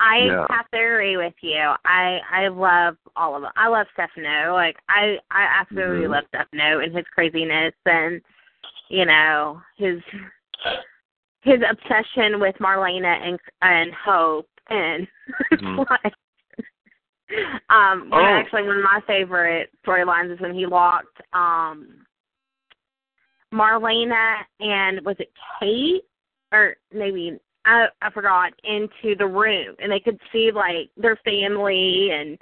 D: I
E: Yeah.
D: have to agree with you. I I love all of them. I love Stefano. Like I I absolutely
E: Mhm.
D: love Stefano and his craziness and you know his his obsession with Marlena and and Hope and
E: Mhm.
D: like um
E: Oh.
D: actually one of my favorite storylines is when he locked um Marlena and was it Kate or maybe I I forgot into the room and they could see like their family and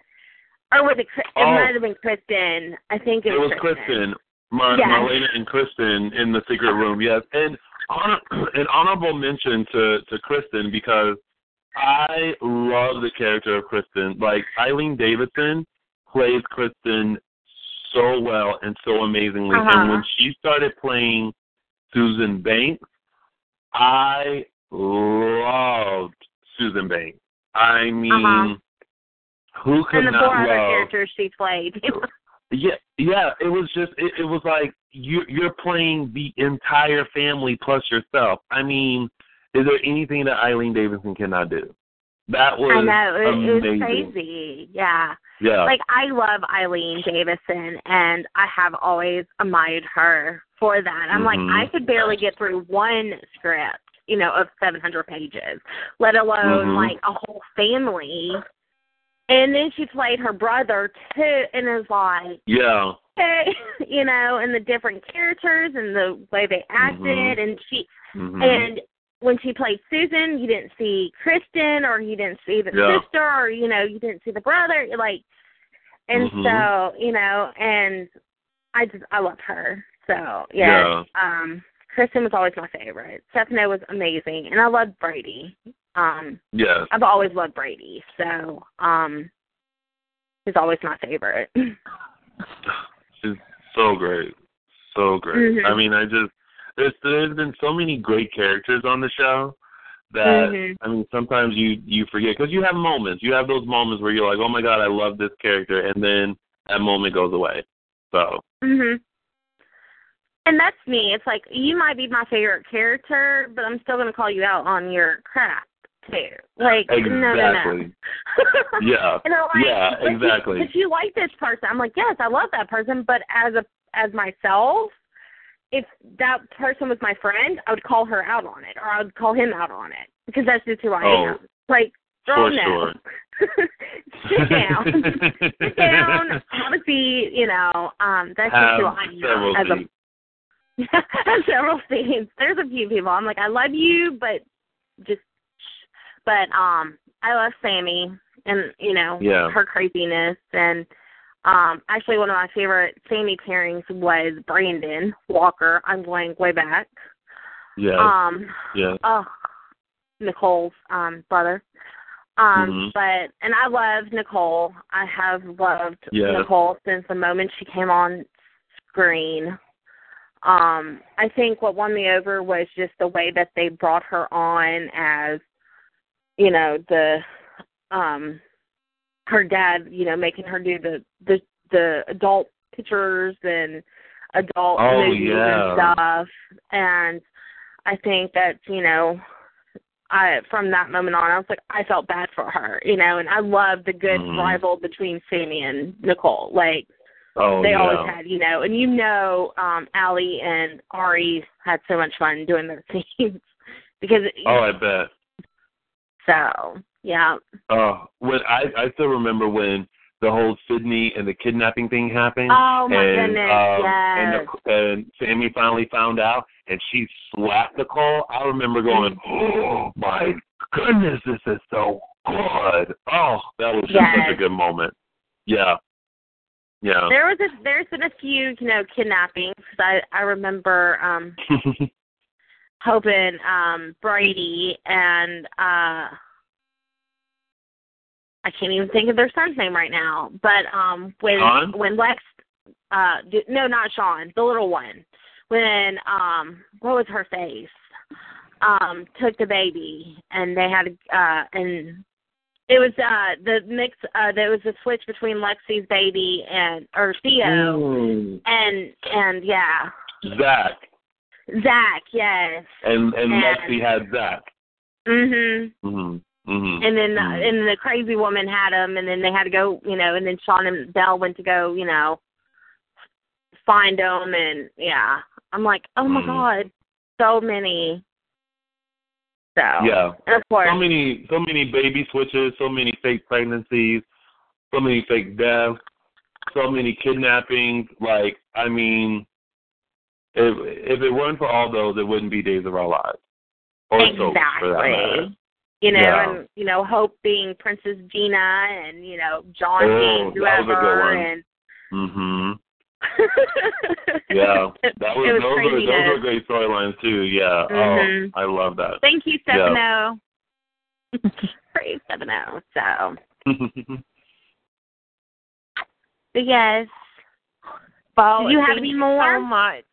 D: or was it it
E: Oh.
D: might have been Kristen I think it,
E: It was
D: Kristen.
E: Kristen, Mar-
D: Yes.
E: Marlena and Kristen in the secret room. Yes, and honor- an honorable mention to to Kristen because I love the character of Kristen. Like Eileen Davidson plays Kristen so well and so amazingly,
D: Uh-huh.
E: and when she started playing Susan Banks, I loved Susan Banks. I mean,
D: Uh-huh.
E: who could
D: and the
E: not
D: four other
E: love?
D: characters she played.
E: Yeah, yeah. It was just it, it was like you you're playing the entire family plus yourself. I mean, is there anything that Eileen Davidson cannot do? That was
D: I know it, it
E: amazing.
D: was crazy. Yeah.
E: Yeah.
D: Like I love Eileen Davidson and I have always admired her for that. I'm
E: Mhm.
D: like I could barely get through one script, you know, of 700 pages, let alone
E: Mhm.
D: like a whole family. And then she played her brother too and it was like
E: yeah.
D: hey, you know, and the different characters and the way they acted
E: Mhm.
D: and she
E: Mhm.
D: and when she played Susan, you didn't see Kristen or you didn't see the
E: Yeah.
D: sister or you know, you didn't see the brother like and
E: Mhm.
D: so, you know, and I just I love her. So, yeah.
E: Yeah.
D: Um Kristen was always my favorite. Stephanie was amazing and I loved Brady. Um
E: Yes.
D: I've always loved Brady. So, um he's always my favorite.
E: She's so great. So great.
D: Mhm.
E: I mean, I just there's there's been so many great characters on the show that
D: Mhm.
E: I mean sometimes you you forget because you have moments. You have those moments where you're like, oh my god, I love this character, and then that moment goes away. So
D: Mhm. and that's me. It's like you might be my favorite character, but I'm still gonna call you out on your crap Like
E: exactly.
D: no, no, no.
E: yeah.
D: and I'm like,
E: yeah, exactly.
D: But you like this person. I'm like, yes, I love that person, but as a as myself, if that person was my friend, I would call her out on it, or I would call him out on it because that's just who I
E: Oh,
D: am. Like,
E: for sure.
D: Sit down. Sit down. Have a seat. You know, um, that's
E: Have
D: just who I am as a
E: seats.
D: several scenes. There's a few people. I'm like, I love you, but just, but um, I love Sammy and you know
E: Yeah.
D: her craziness and um, actually one of my favorite Sammy pairings was Brandon Walker. I'm going way back.
E: Yeah.
D: Um,
E: yeah.
D: oh, Nicole's um brother. Um,
E: Mhm.
D: but and I love Nicole. I have loved
E: Yeah.
D: Nicole since the moment she came on screen. Um, I think what won me over was just the way that they brought her on as, you know, the um her dad, you know, making her do the the the adult pictures and adult
E: Oh,
D: movies
E: yeah.
D: and stuff. And I think that, you know, I from that moment on I was like I felt bad for her, you know, and I love the good
E: Mhm.
D: rival between Sammy and Nicole. Like
E: Oh
D: they
E: yeah.
D: always had, you know, and you know, um, Allie and Ari had so much fun doing their scenes because
E: Oh, I bet.
D: So yeah.
E: Oh, when I I still remember when the whole Sydney and the kidnapping thing happened.
D: Oh my
E: and,
D: goodness,
E: um,
D: yes.
E: And, the, and Sammy finally found out, and she slapped Nicole. I remember going, "Oh my goodness, this is so good!" Oh, that was just such a good moment. Yeah, yeah.
D: There was a there's been a few, you know, kidnappings. I I remember um hoping um Brady and uh I can't even think of their son's name right now. But um when
E: Sean?
D: when Lex uh no not Sean, the little one. When um what was her face? Um took the baby and they had uh and it was uh the mix uh there was a switch between Lexi's baby and or Theo
E: Mm.
D: and and yeah.
E: Zach
D: Zach, yes.
E: and and
D: And-
E: Lexi had Zach.
D: Mhm.
E: Mhm. Mhm.
D: And then uh,
E: Mhm.
D: and the crazy woman had him, and then they had to go, you know, and then Sean and Belle went to go, you know, find him, and yeah, I'm like, oh my
E: Mhm.
D: god, so many. So
E: Yeah.
D: and of course,
E: so many so many baby switches, so many fake pregnancies, so many fake deaths, so many kidnappings. Like, I mean, if if it weren't for all those, it wouldn't be Days of Our Lives. Or Soaps, for that matter.
D: exactly. You know,
E: Yeah.
D: and you know, Hope being Princess Gina, and you know, John
E: Oh,
D: being
E: that was a good
D: whoever,
E: one.
D: and
E: Mhm. Yeah. That was,
D: it was
E: those were those were great storylines too. Yeah.
D: Mhm.
E: Oh, I love that.
D: Thank you, Stefano. Praise Stefano. So, but yes.
C: Well,
D: Do you have any more?
C: So much.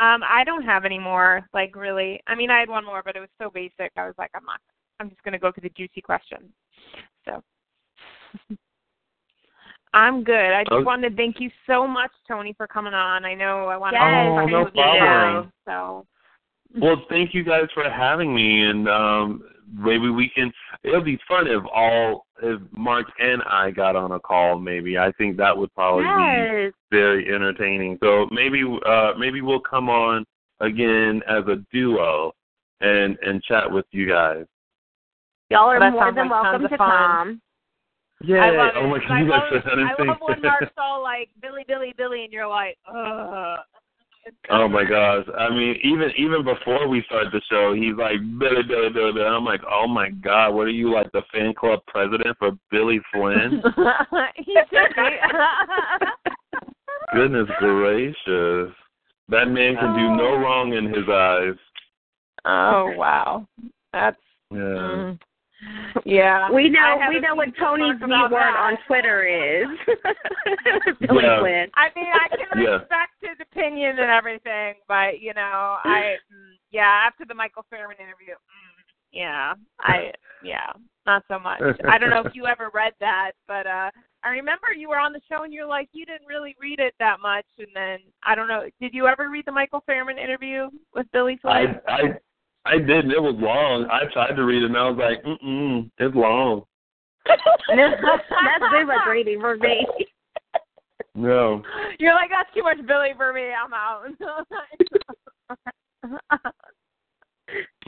C: Um, I don't have any more. Like really, I mean, I had one more, but it was so basic. I was like, I'm not. I'm just gonna go for the juicy question. So. I'm good. I just
E: Okay.
C: wanted to thank you so much, Tony, for coming on. I know I wanted
D: Yes.
C: to
E: Oh,
C: talk
E: no
C: with you,
E: problem.
C: so
E: Well, thank you guys for having me, and um, maybe we can. It'll be fun if all if Mark and I got on a call. Maybe I think that would probably
D: Yes.
E: be very entertaining. So maybe uh, maybe we'll come on again as a duo and and chat with you guys.
D: Y'all are
C: That
D: more than
C: like
D: welcome to come.
E: Yeah.
C: I love
E: oh my
C: it.
E: God,
C: I
E: you
C: love,
E: guys said
C: I love when
E: anything?
C: Mark's all like Billy, Billy, Billy, and you're like, ugh.
E: Oh my gosh! I mean, even even before we started the show, he's like Billy, Billy, Billy, Billy. I'm like, oh my god, what are you like the fan club president for Billy Flynn?
C: he should be.
E: Goodness gracious, that man can do no wrong in his eyes.
C: oh wow, that's
E: Yeah.
C: mm. Yeah.
D: We know we know what
C: few
D: Tony's new word on Twitter is. Billy
E: Yeah.
D: Flynn.
C: I mean, I can
E: Yeah.
C: respect his opinion and everything, but you know, I mm, yeah. After the Michael Fairman interview, mm, yeah, I yeah, not so much. I don't know if you ever read that, but uh I remember you were on the show and you're like you didn't really read it that much, and then I don't know. Did you ever read the Michael Fairman interview with Billy Flynn?
E: I I I didn't. It was long. I tried to read it and I was like, mm mm, it's long.
D: that's too much reading for me.
E: No.
C: You're like that's too much Billy for me. I'm out.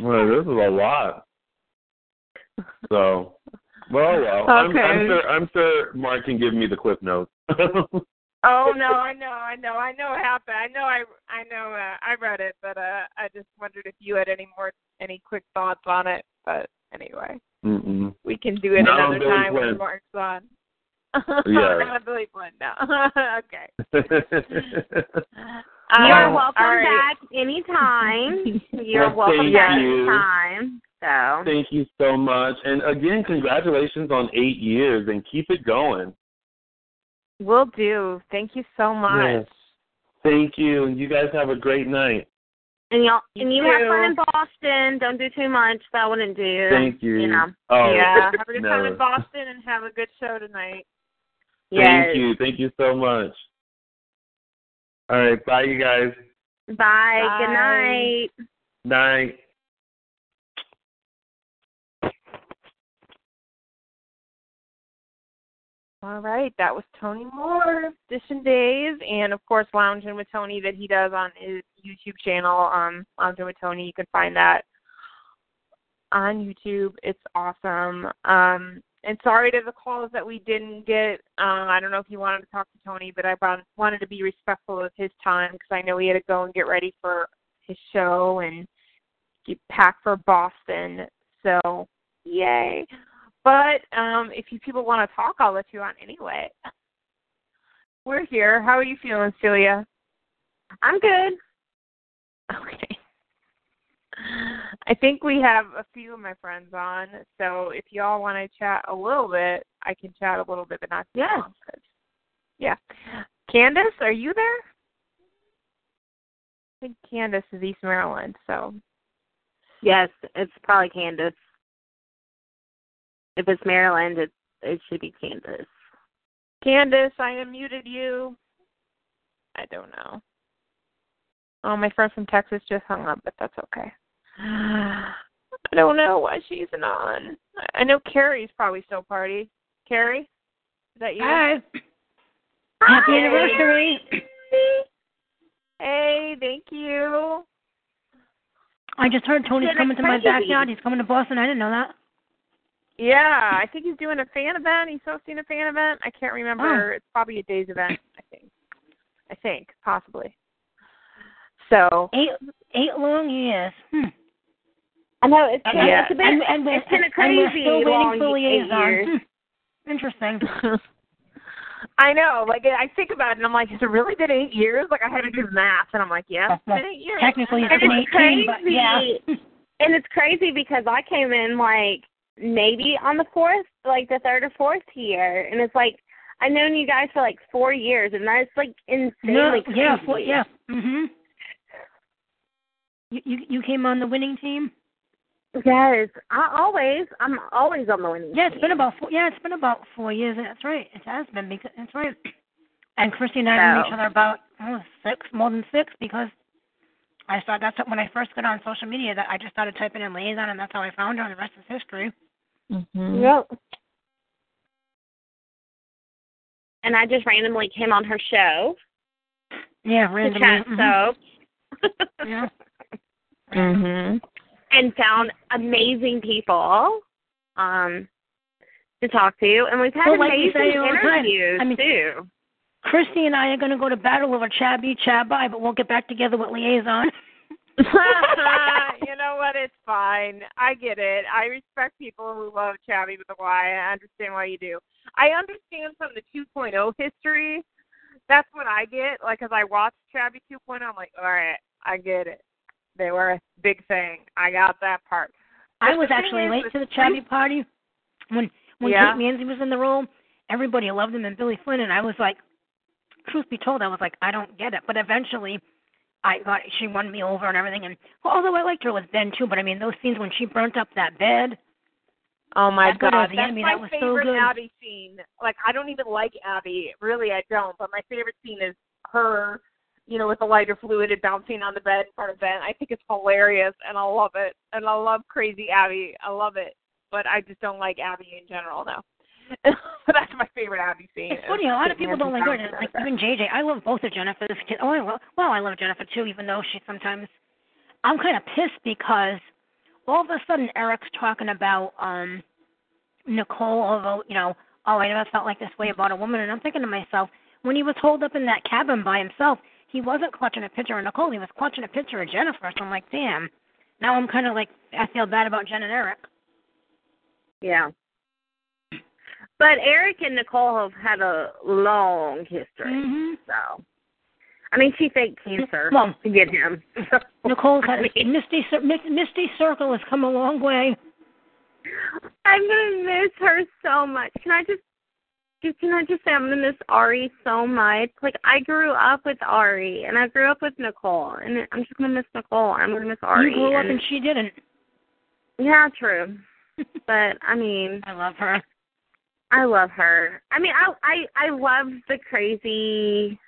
E: Well, this is a lot. So, well, well. I'm, I'm sure. I'm sure Mark can give me the clip notes.
C: Oh no, I know, I know, I know what happened. I know, I, I know, uh, I read it, but uh, I just wondered if you had any more, any quick thoughts on it. But anyway,
E: Mm-mm.
C: we can do it
E: Not
C: another
E: Billy
C: time when
E: Flynn.
C: Mark's on.
E: Yeah.
C: Not Billy Flynn, no. okay.
D: You're
C: Um,
D: welcome
C: all right.
D: back anytime. You're
E: Well,
D: welcome back
E: you.
D: anytime. So
E: Thank you so much, and again, congratulations on eight years, and keep it going.
C: Will do. Thank you so much.
E: Yes. Thank you, and you guys have a great night.
D: and y'all
C: You
D: and you have fun in Boston. Don't do too much. That wouldn't do.
E: Thank you.
D: You know.
E: Oh,
C: yeah. Have a good time in Boston and have a good show tonight.
D: Yes.
E: Thank you. Thank you so much. All right. Bye, you guys.
D: Bye.
C: Bye.
D: Good night.
E: Night.
C: All right, that was Tony Moore, Dishin' Days, and of course Loungin' with Tony that he does on his YouTube channel, um, Loungin' with Tony. You can find that on YouTube. It's awesome. Um, and sorry to the calls that we didn't get. Um, I don't know if you wanted to talk to Tony, but I wanted to be respectful of his time because I know he had to go and get ready for his show and get packed for Boston. So, yay. But um, if you people want to talk, I'll let you on anyway. We're here. How are you feeling, Celia?
D: I'm good.
C: Okay. I think we have a few of my friends on, so if y'all want to chat a little bit, I can chat a little bit, but not too
D: Yes.
C: long. Yeah. Candace, are you there? I think Candace is East Maryland, so
D: Yes, it's probably Candace. If it's Maryland, it it should be Candace.
C: Candace, I unmuted you. I don't know. Oh, my friend from Texas just hung up, but that's okay. I don't know why she's not on. I know Carrie's probably still party. Carrie, is that you?
G: Hi. Happy anniversary.
C: Hey, thank you.
G: I just heard Tony's coming to my backyard. He's coming to Boston. I didn't know that.
C: Yeah, I think he's doing a fan event. He's hosting a fan event. I can't remember. It's probably a day's event. I think. I think possibly. So
G: Eight eight long years. Hmm.
D: I know it's been,
C: Yeah.
D: it's been
G: and, and, we're-
D: it's been a
G: and
D: crazy
G: still waiting
D: long
G: for
D: eight years.
G: Hmm. Interesting.
C: I know. Like I think about it, and I'm like, has it really been eight years? Like I had to do math, and I'm like, yeah, it's been eight years.
G: Technically, it's
D: And
G: been
D: it's
G: 18, but
D: crazy.
G: yeah.
D: And it's crazy because I came in like maybe on the fourth, like the third or fourth year, and it's like I've known you guys for like four years, and that's like
G: No,
D: insanely
G: yeah, for, yeah. Mhm. You, you you came on the winning team.
D: Yes, I always, I'm always on the winning.
G: Yeah, it's
D: team.
G: been about four. Yeah, it's been about four years. That's right. It has been because that's right. And Christy and I knew
D: So-
G: each other about oh, six, more than six, because I started. That's when I first got on social media. That I just started typing in Liason, and that's how I found her. And the rest is history.
C: Mm-hmm.
D: Yep. And I just randomly came on her show
G: Yeah,
D: to
G: randomly.
D: chat
G: mhm.
D: soap
G: Yeah.
C: Mhm.
D: and found amazing people um to talk to, and we've had
G: Well, like we
D: amazing
G: say all the time,
D: interviews
G: I mean-
D: too.
G: Christy and I are going to go to battle over Chabby Chabai, but we'll get back together with Liason.
C: you know what? It's fine. I get it. I respect people who love Chabby with a Y. I understand why you do. I understand from the 2.0 history. That's what I get. Like, as I watched Chabby 2.0, I'm like, all right, I get it. They were a big thing. I got that part.
G: I was actually late to the Chabby party when when
C: Yeah.
G: Kate Mansi was in the role. Everybody loved him and Billy Flynn, and I was like, truth be told, I was like, I don't get it. But eventually, I got she won me over and everything. And well, although I liked her with Ben too, but I mean those scenes when she burnt up that bed,
C: Oh my
G: That good
C: god,
G: as the
C: that's
G: enemy,
C: my
G: that was so
C: favorite
G: good.
C: Abby scene. Like I don't even like Abby, really, I don't. But my favorite scene is her, you know, with the lighter fluid and bouncing on the bed in front of Ben. I think it's hilarious, and I love it. And I love crazy Abby. I love it. But I just don't like Abby in general now. But that's my favorite Abby scene.
G: It's funny, a lot of people don't like her. Like even JJ, I love both of Jennifer's kids. Oh, I love, well, I love Jennifer too, even though she sometimes. I'm kind of pissed because all of a sudden Eric's talking about um Nicole, although you know, oh, I never felt like this way about a woman, and I'm thinking to myself, when he was holed up in that cabin by himself, he wasn't clutching a picture of Nicole, he was clutching a picture of Jennifer. So I'm like, damn. Now I'm kind of like, I feel bad about Jen and Eric.
D: Yeah. But Eric and Nicole have had a long history.
G: Mhm.
D: So, I mean, she faked cancer
G: Well,
D: to get him. So,
G: Nicole's had
D: I
G: a
D: mean,
G: Misty Cir- Misty Circle has come a long way.
D: I'm gonna miss her so much. Can I just, just can I just say I'm gonna miss Ari so much? Like I grew up with Ari and I grew up with Nicole, and I'm just gonna miss Nicole. I'm gonna miss Ari.
G: you grew up
D: and,
G: and she didn't.
D: yeah, true. But I mean,
G: I love her.
D: I love her. I mean, I I I love the crazy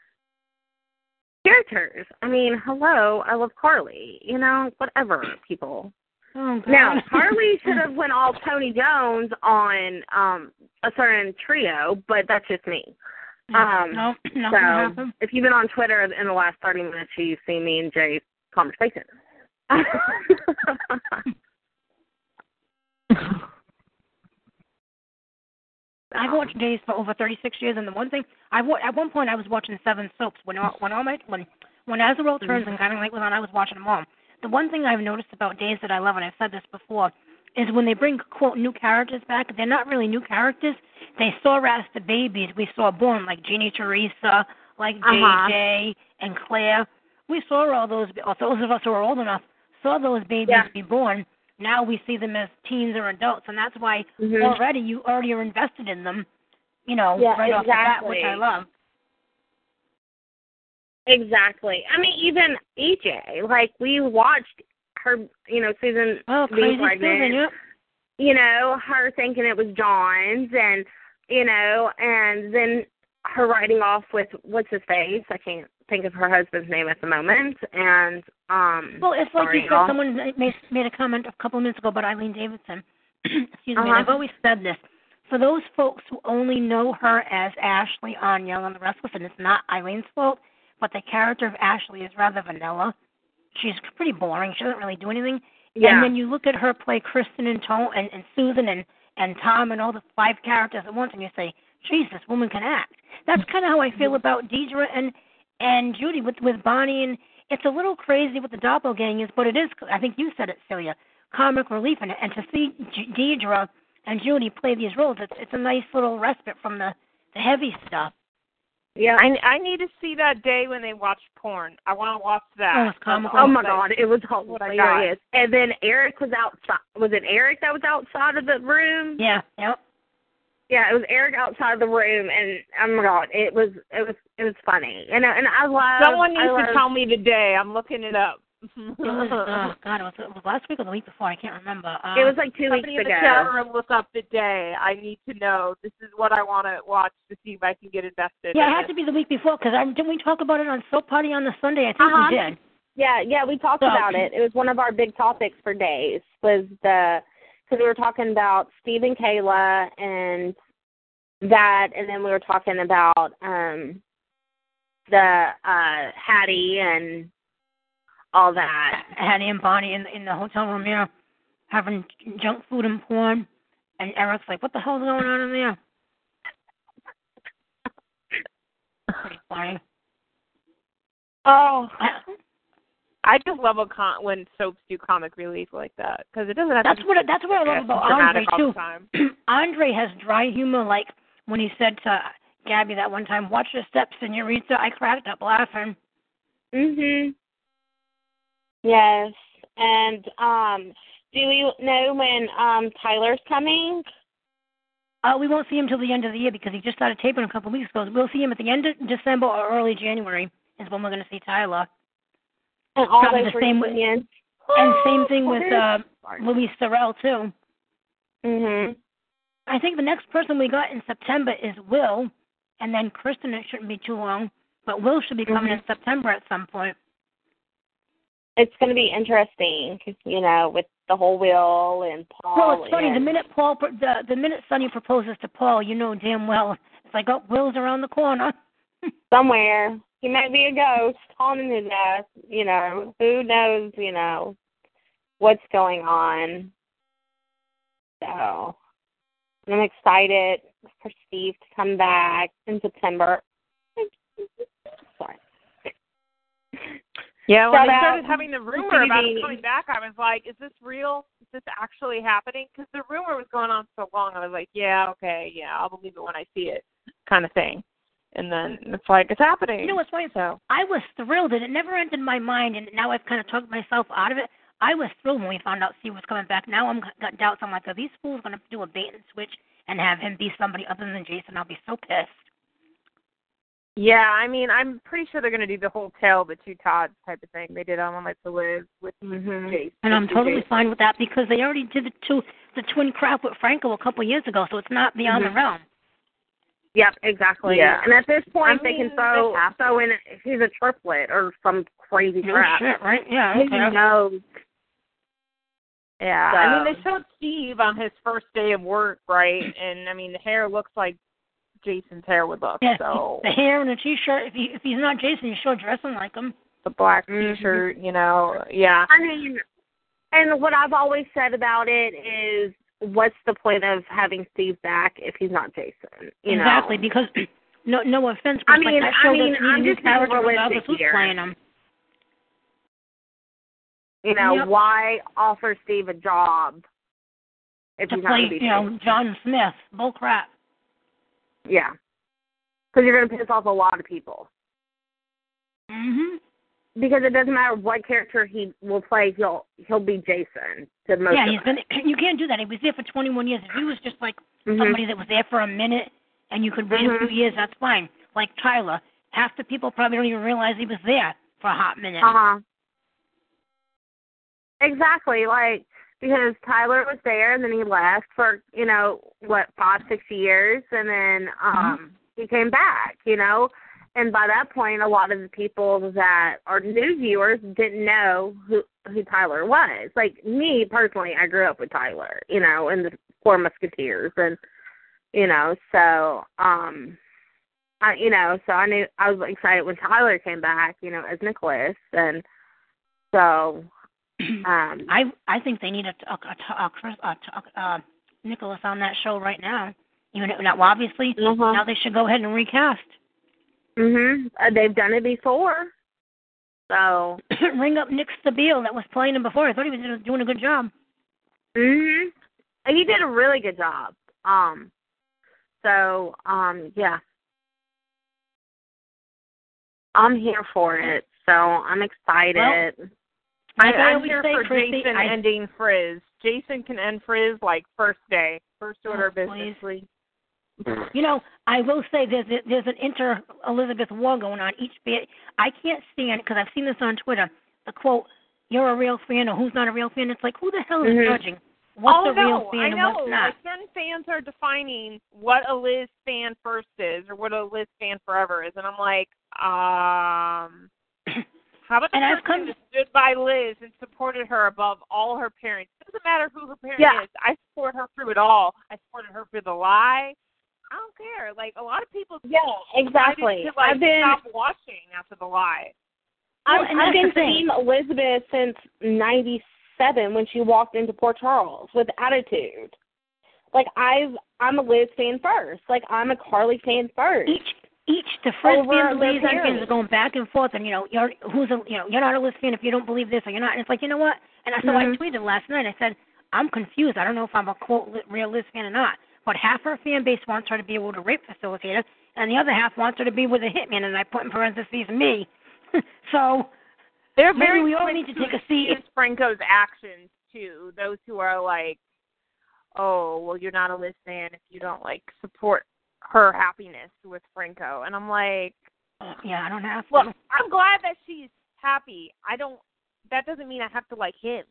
D: characters. I mean, hello, I love Carly. You know, whatever people.
G: Oh, God.
D: Now, Carly should have went all Tony Jones on um a certain trio, but that's just me. Um,
G: no, nothing
D: so if you've been on Twitter in the last thirty minutes, you've seen me and Jay's conversation.
G: I've watched Days for over 36 years, and the one thing I wa- at one point I was watching Seven Soaps when all, when all my when when As the World Turns and Guiding Light was on, I was watching them all. The one thing I've noticed about Days that I love, and I've said this before, is when they bring quote new characters back, they're not really new characters. They saw as the babies we saw born, like Jeannie Teresa, like
D: Uh-huh.
G: JJ and Claire. We saw all those. Or those of us who are old enough saw those babies
D: Yeah.
G: be born. Now we see them as teens or adults, and that's why
D: Mhm.
G: already you already are invested in them. You know,
D: Yeah,
G: right off the bat, which
D: exactly.
G: I love.
D: Exactly. I mean, even EJ, like we watched her, you know, Susan
G: Oh,
D: being pregnant.
G: Susan, yep.
D: You know, her thinking it was John's, and you know, and then her riding off with what's his face? I can't think of her husband's name at the moment. And um,
G: Well, it's like you said. Someone made made a comment a couple of minutes ago about Eileen Davidson. Excuse me.
D: Uh-huh.
G: I've always said this. For those folks who only know her as Ashley on Young and the Restless, and it's not Eileen's fault, but the character of Ashley is rather vanilla. She's pretty boring. She doesn't really do anything.
D: Yeah.
G: And then you look at her play Kristen and Tone and, and Susan and and Tom and all the five characters at once, and you say, "Geez, this woman can act." That's kind of how I feel about Deidre and and Judy with with Bonnie, and it's a little crazy what the doppelganger doppelgangers, but it is. I think you said it, Celia. Comic relief, and and to see J- Deidre and Judy play these roles, it's it's a nice little respite from the the heavy stuff.
D: yeah.
C: I I need to see that day when they watch porn. I want to watch that.
G: Oh.
D: Oh my God, it was
C: what
D: hilarious. And then Eric was outside. Was it Eric that was outside of the room?
G: Yeah. Yep.
D: Yeah, it was Eric outside the room, and oh my God, it was it was it was funny. And and I love.
C: Someone needs
D: I love,
C: to tell me the day. I'm looking it up.
G: It was oh God, it was, it was last week or the week before. I can't remember. Uh,
D: It was like two weeks ago.
C: Somebody in the
D: ago.
C: chat room look up the day. I need to know. This is what I want to watch to see if I can get invested.
G: yeah,
C: in
G: it had
C: it.
G: to be the week before because I didn't we talk about it on Soap Party on the Sunday? I think
D: Uh-huh.
G: we did.
D: Yeah, yeah, we talked
G: So-
D: about it. It was one of our big topics for days. Was the because we were talking about Steve and Kayla and that, and then we were talking about um the uh Hattie and all that.
G: Hattie and Bonnie in in the hotel room here having junk food and porn, and Eric's like, "What the hell's going on in there?" Pretty funny.
C: Oh, I just love a con- when soaps do comic relief like that because it doesn't have
G: That's
C: to.
G: what that's what I love about Andre
C: all the
G: too.
C: time.
G: Andre has dry humor, like when he said to Gabby that one time, "Watch your steps, senorita." I cracked up laughing.
D: Mhm. Yes, and um, do we know when um Tyler's coming?
G: Uh, we won't see him till the end of the year because he just started taping a couple weeks ago. We'll see him at the end of December or early January is when we're going to see Tyler.
D: And all
G: Probably the same with- And same thing with uh. Louise Sorel too.
D: Mhm.
G: I think the next person we got in September is Will, and then Kristen. It shouldn't be too long, but Will should be coming
D: Mhm.
G: in September at some point.
D: It's going to be interesting, you know, with the whole Will and Paul.
G: Well, it's funny. The minute Paul, the the minute Sonny proposes to Paul, you know damn well it's like, oh, Will's around the corner.
D: somewhere. He might be a ghost haunting his ass. You know, who knows? You know, what's going on. So, I'm excited for Steve to come back in September. Sorry.
C: Yeah, when
D: Shout
C: they
D: out
C: started having the rumor about him coming back, I was like, "Is this real? Is this actually happening?" Because the rumor was going on so long. I was like, "Yeah, okay, yeah, I'll believe it when I see it," kind of thing. And then it's like it's happening.
G: You know what's funny?
C: So
G: I was thrilled, and it never entered my mind, and now I've kind of talked myself out of it. I was thrilled when we found out Steve was coming back. Now I'm got doubts. I'm like, are these fools going to do a bait and switch and have him be somebody other than Jason? I'll be so pissed.
C: yeah, I mean, I'm pretty sure they're gonna do the whole tale the two Todds type of thing. They did on One Life to Live with
D: Mhm.
C: Jason.
G: And I'm totally
C: Jason.
G: fine with that because they already did the two the twin crap with Franco a couple years ago, so it's not beyond
D: Mhm.
G: the realm.
D: Yep, exactly.
C: Yeah.
D: And at this point,
C: I
D: they
C: mean,
D: can throw
C: they have
D: throw in he's a triplet or some crazy
G: No
D: crap.
G: shit, right? Yeah.
D: Who knows?
C: Yeah, I mean they showed Steve on his first day of work, right? And I mean the hair looks like Jason's hair would look.
G: Yeah.
C: So
G: The hair and the t-shirt. If he if he's not Jason, you're sure dressing like him.
C: the black
D: Mhm.
C: T-shirt, you know, yeah.
D: I mean, and what I've always said about it is, what's the point of having Steve back if he's not Jason? You
G: exactly
D: know?
G: because no no offense, but
D: I mean,
G: like
D: I mean, I'm just being realistic here.
G: playing him.
D: You know,
G: Yep.
D: why offer Steve a job if
G: To
D: he's not going to be
G: you know,
D: Jason?
G: John Smith. Bull crap.
D: Yeah, because you're going to piss off a lot of people.
G: Mhm.
D: Because it doesn't matter what character he will play, he'll he'll be Jason to most
G: Yeah, he's been. You can't do that. He was there for 21 years. If he was just like
D: Mhm.
G: somebody that was there for a minute and you could wait a
D: Mhm.
G: few years, that's fine. Like Tyler, half the people probably don't even realize he was there for a hot minute.
D: Uh huh. Exactly, like because Tyler was there and then he left for you know what five six years and then um he came back, you know, and by that point a lot of the people that are new viewers didn't know who who Tyler was. Like me personally, I grew up with Tyler, you know, and the Four Musketeers and you know so um I you know so I knew I was excited when Tyler came back, you know, as Nicholas and so um
G: I I think they need a a, a, a, a, uh Nicholas on that show right now. Even if, now, obviously,
D: Uh-huh.
G: now they should go ahead and recast.
D: Mhm. Uh, they've done it before. So,
G: Ring up Nick Stabile that was playing him before. I thought he was doing a good job.
D: mhm. He did a really good job. Um so, um yeah. I'm here for it. So, I'm excited.
C: I,
G: Like I
C: I'm here
G: say,
C: for
G: Christy,
C: Jason
G: I-
C: ending Frizz. Jason can end Frizz like first day, first order
G: Oh,
C: of business.
G: please. You know, I will say there's a, there's an inter Elizabeth war going on. Each bit I can't stand because I've seen this on Twitter. The quote, "You're a real fan," or "Who's not a real fan?" It's like who the hell is
D: Mhm.
G: judging what's
C: oh,
G: a real
C: no,
G: fan
C: I
G: and
C: know.
G: what's not?
C: Like certain fans are defining what a Liz fan first is or what a Liz fan forever is, and I'm like, um, how about the
G: And I've
C: person
G: come-
C: that stood by Liz and supported her above all her parents? It doesn't matter who her parent
D: Yeah.
C: is. I support her through it all. I supported her through the lie. I don't care. Like a lot of people
D: Yeah, exactly.
C: to like
D: I've been
C: stop watching after the lie.
D: I've, I've been
G: the.
D: Team Elizabeth since '97 when she walked into Port Charles with attitude. Like I've, I'm a Liz fan first. Like I'm a Carly fan first.
G: Each each the Frizz
D: Over
G: fans,
D: Liz
G: Liz fans are going back and forth, and you know, you're who's a you know you're not a Liz fan if you don't believe this or you're not. And it's like you know what? And I so
D: Mhm.
G: I tweeted last night. I said I'm confused. I don't know if I'm a quote real Liz fan or not. But half her fan base wants her to be with a rape facilitator, and the other half wants her to be with a hitman. And I put in parentheses me. so
C: They're very
G: we all need to
C: to
G: take a seat.
C: excuse Franco's actions too. Those who are like, "Oh, well, you're not a fan if you don't like support her happiness with Franco," and I'm like,
G: uh, yeah, I don't have to.
C: "Look, I'm glad that she's happy. I don't. That doesn't mean I have to like him.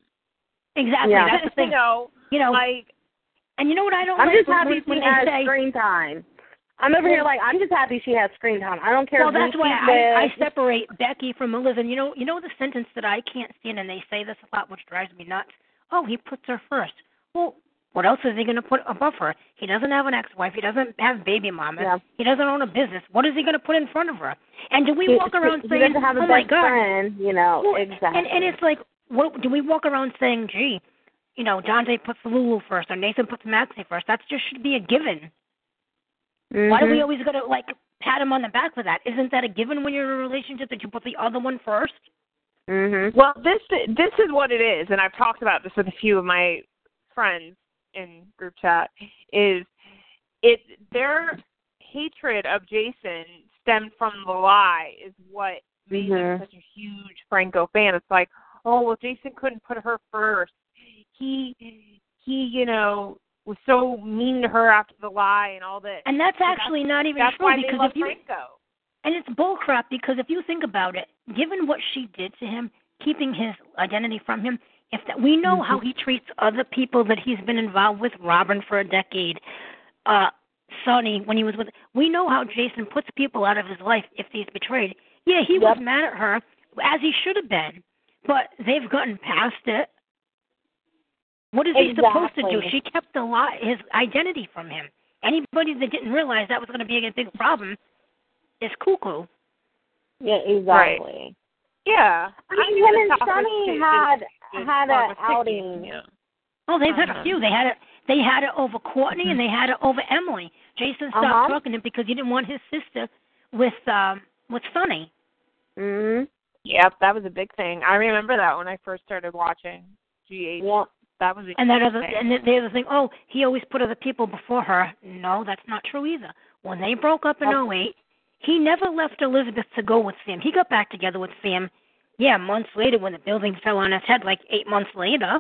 G: exactly.
D: Yeah.
G: That's the thing.
C: you know,
G: You know,
C: like
G: And you know what I don't
D: I'm
G: like
D: just
G: when,
D: happy
G: when,
D: she
G: when
D: has
G: say,
D: screen time. I'm over here like I'm just happy she has screen time. I don't care
G: well, that's why I, I separate Becky from Eliz. And you know, you know the sentence that I can't stand, and they say this a lot, which drives me nuts. Oh, he puts her first. Well, what else is he going to put above her? He doesn't have an ex-wife. He doesn't have baby mama.
D: Yeah.
G: He doesn't own a business. What is he going to put in front of her? And do we
D: He-
G: walk around
D: he,
G: saying,
D: he have a
G: "Oh my God"?
D: friend, you know,
G: Well,
D: exactly.
G: And and it's like, what do we walk around saying, "Gee, you know, Dante puts Lulu first, or Nathan puts Maxie first. That just should be a given. Why do we
D: Mhm.
G: always gotta like pat him on the back for that? Isn't that a given when you're in a relationship that you put the other one first?
D: Mhm.
C: Well, this this is what it is, and I've talked about this with a few of my friends in group chat. Is it their hatred of Jason stemmed from the lie? Is what made them
D: Mhm.
C: such a huge Franco fan. It's like, oh well, Jason couldn't put her first. He he, you know, was so mean to her after the lie and all this.
G: And that's
C: So
G: actually not even
C: that's
G: true
C: why
G: because
C: they
G: if you
C: Franco.
G: and it's bullcrap because if you think about it, given what she did to him, keeping his identity from him, if that we know how he treats other people that he's been involved with, Robin for a decade, uh Sonny when he was with we know how Jason puts people out of his life if he's betrayed. Yeah, he was mad at her as he should have been. But they've gotten past it. What is he supposed to do? She kept a lot his identity from him. Anybody that didn't realize that was going to be a big problem is cuckoo.
D: Yeah, exactly.
C: Yeah.
D: I mean,
C: think
D: him
C: the
D: and
C: topic
D: Sonny
C: is-
D: had had
C: more
D: a
C: of
D: outing.
C: Yeah.
G: Oh, they've had
C: Uh-huh.
G: a few. They had it. They had it over Courtney and they had it over Emily. Jason stopped
D: Uh-huh.
G: talking to him because he didn't want his sister with um with Sonny.
D: Mhm.
C: Yep, that was a big thing. I remember that when I first started watching GH.
D: Yeah.
C: That was a
G: And that other
C: thing.
G: and the, the other thing, oh, he always put other people before her. No, that's not true either. When they broke up in
D: That's-
G: '08, he never left Elizabeth to go with Sam. He got back together with Sam. Yeah, months later when the building fell on his head, like eight months later.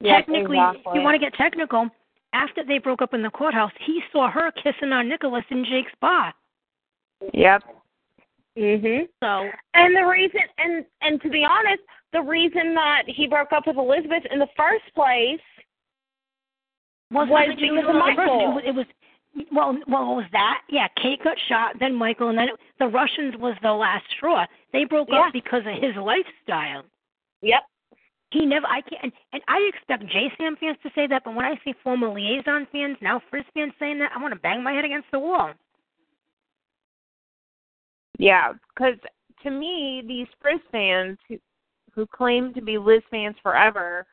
D: Yep,
G: Technically,
D: exactly.
G: you want to get technical, after they broke up in the courthouse, he saw her kissing on Nicholas in Jake's bar.
C: Yep.
D: Mhm.
G: So
D: And the reason, and and to be honest, the reason that he broke up with Elizabeth in the first place
G: was
D: Was
G: nothing to do
D: because
G: with
D: of
G: the person.
D: Michael.
G: It was, it was well, well, was that? Yeah, Kate got shot, then Michael, and then it, the Russians was the last straw. They broke
D: Yeah.
G: up because of his lifestyle.
D: Yep.
G: He never. I can't. And, and I expect JaSam fans to say that, but when I see former Liason fans now Frizz fans saying that, I want to bang my head against the wall.
C: Yeah, because to me, these Frizz fans who who claim to be Liz fans forever,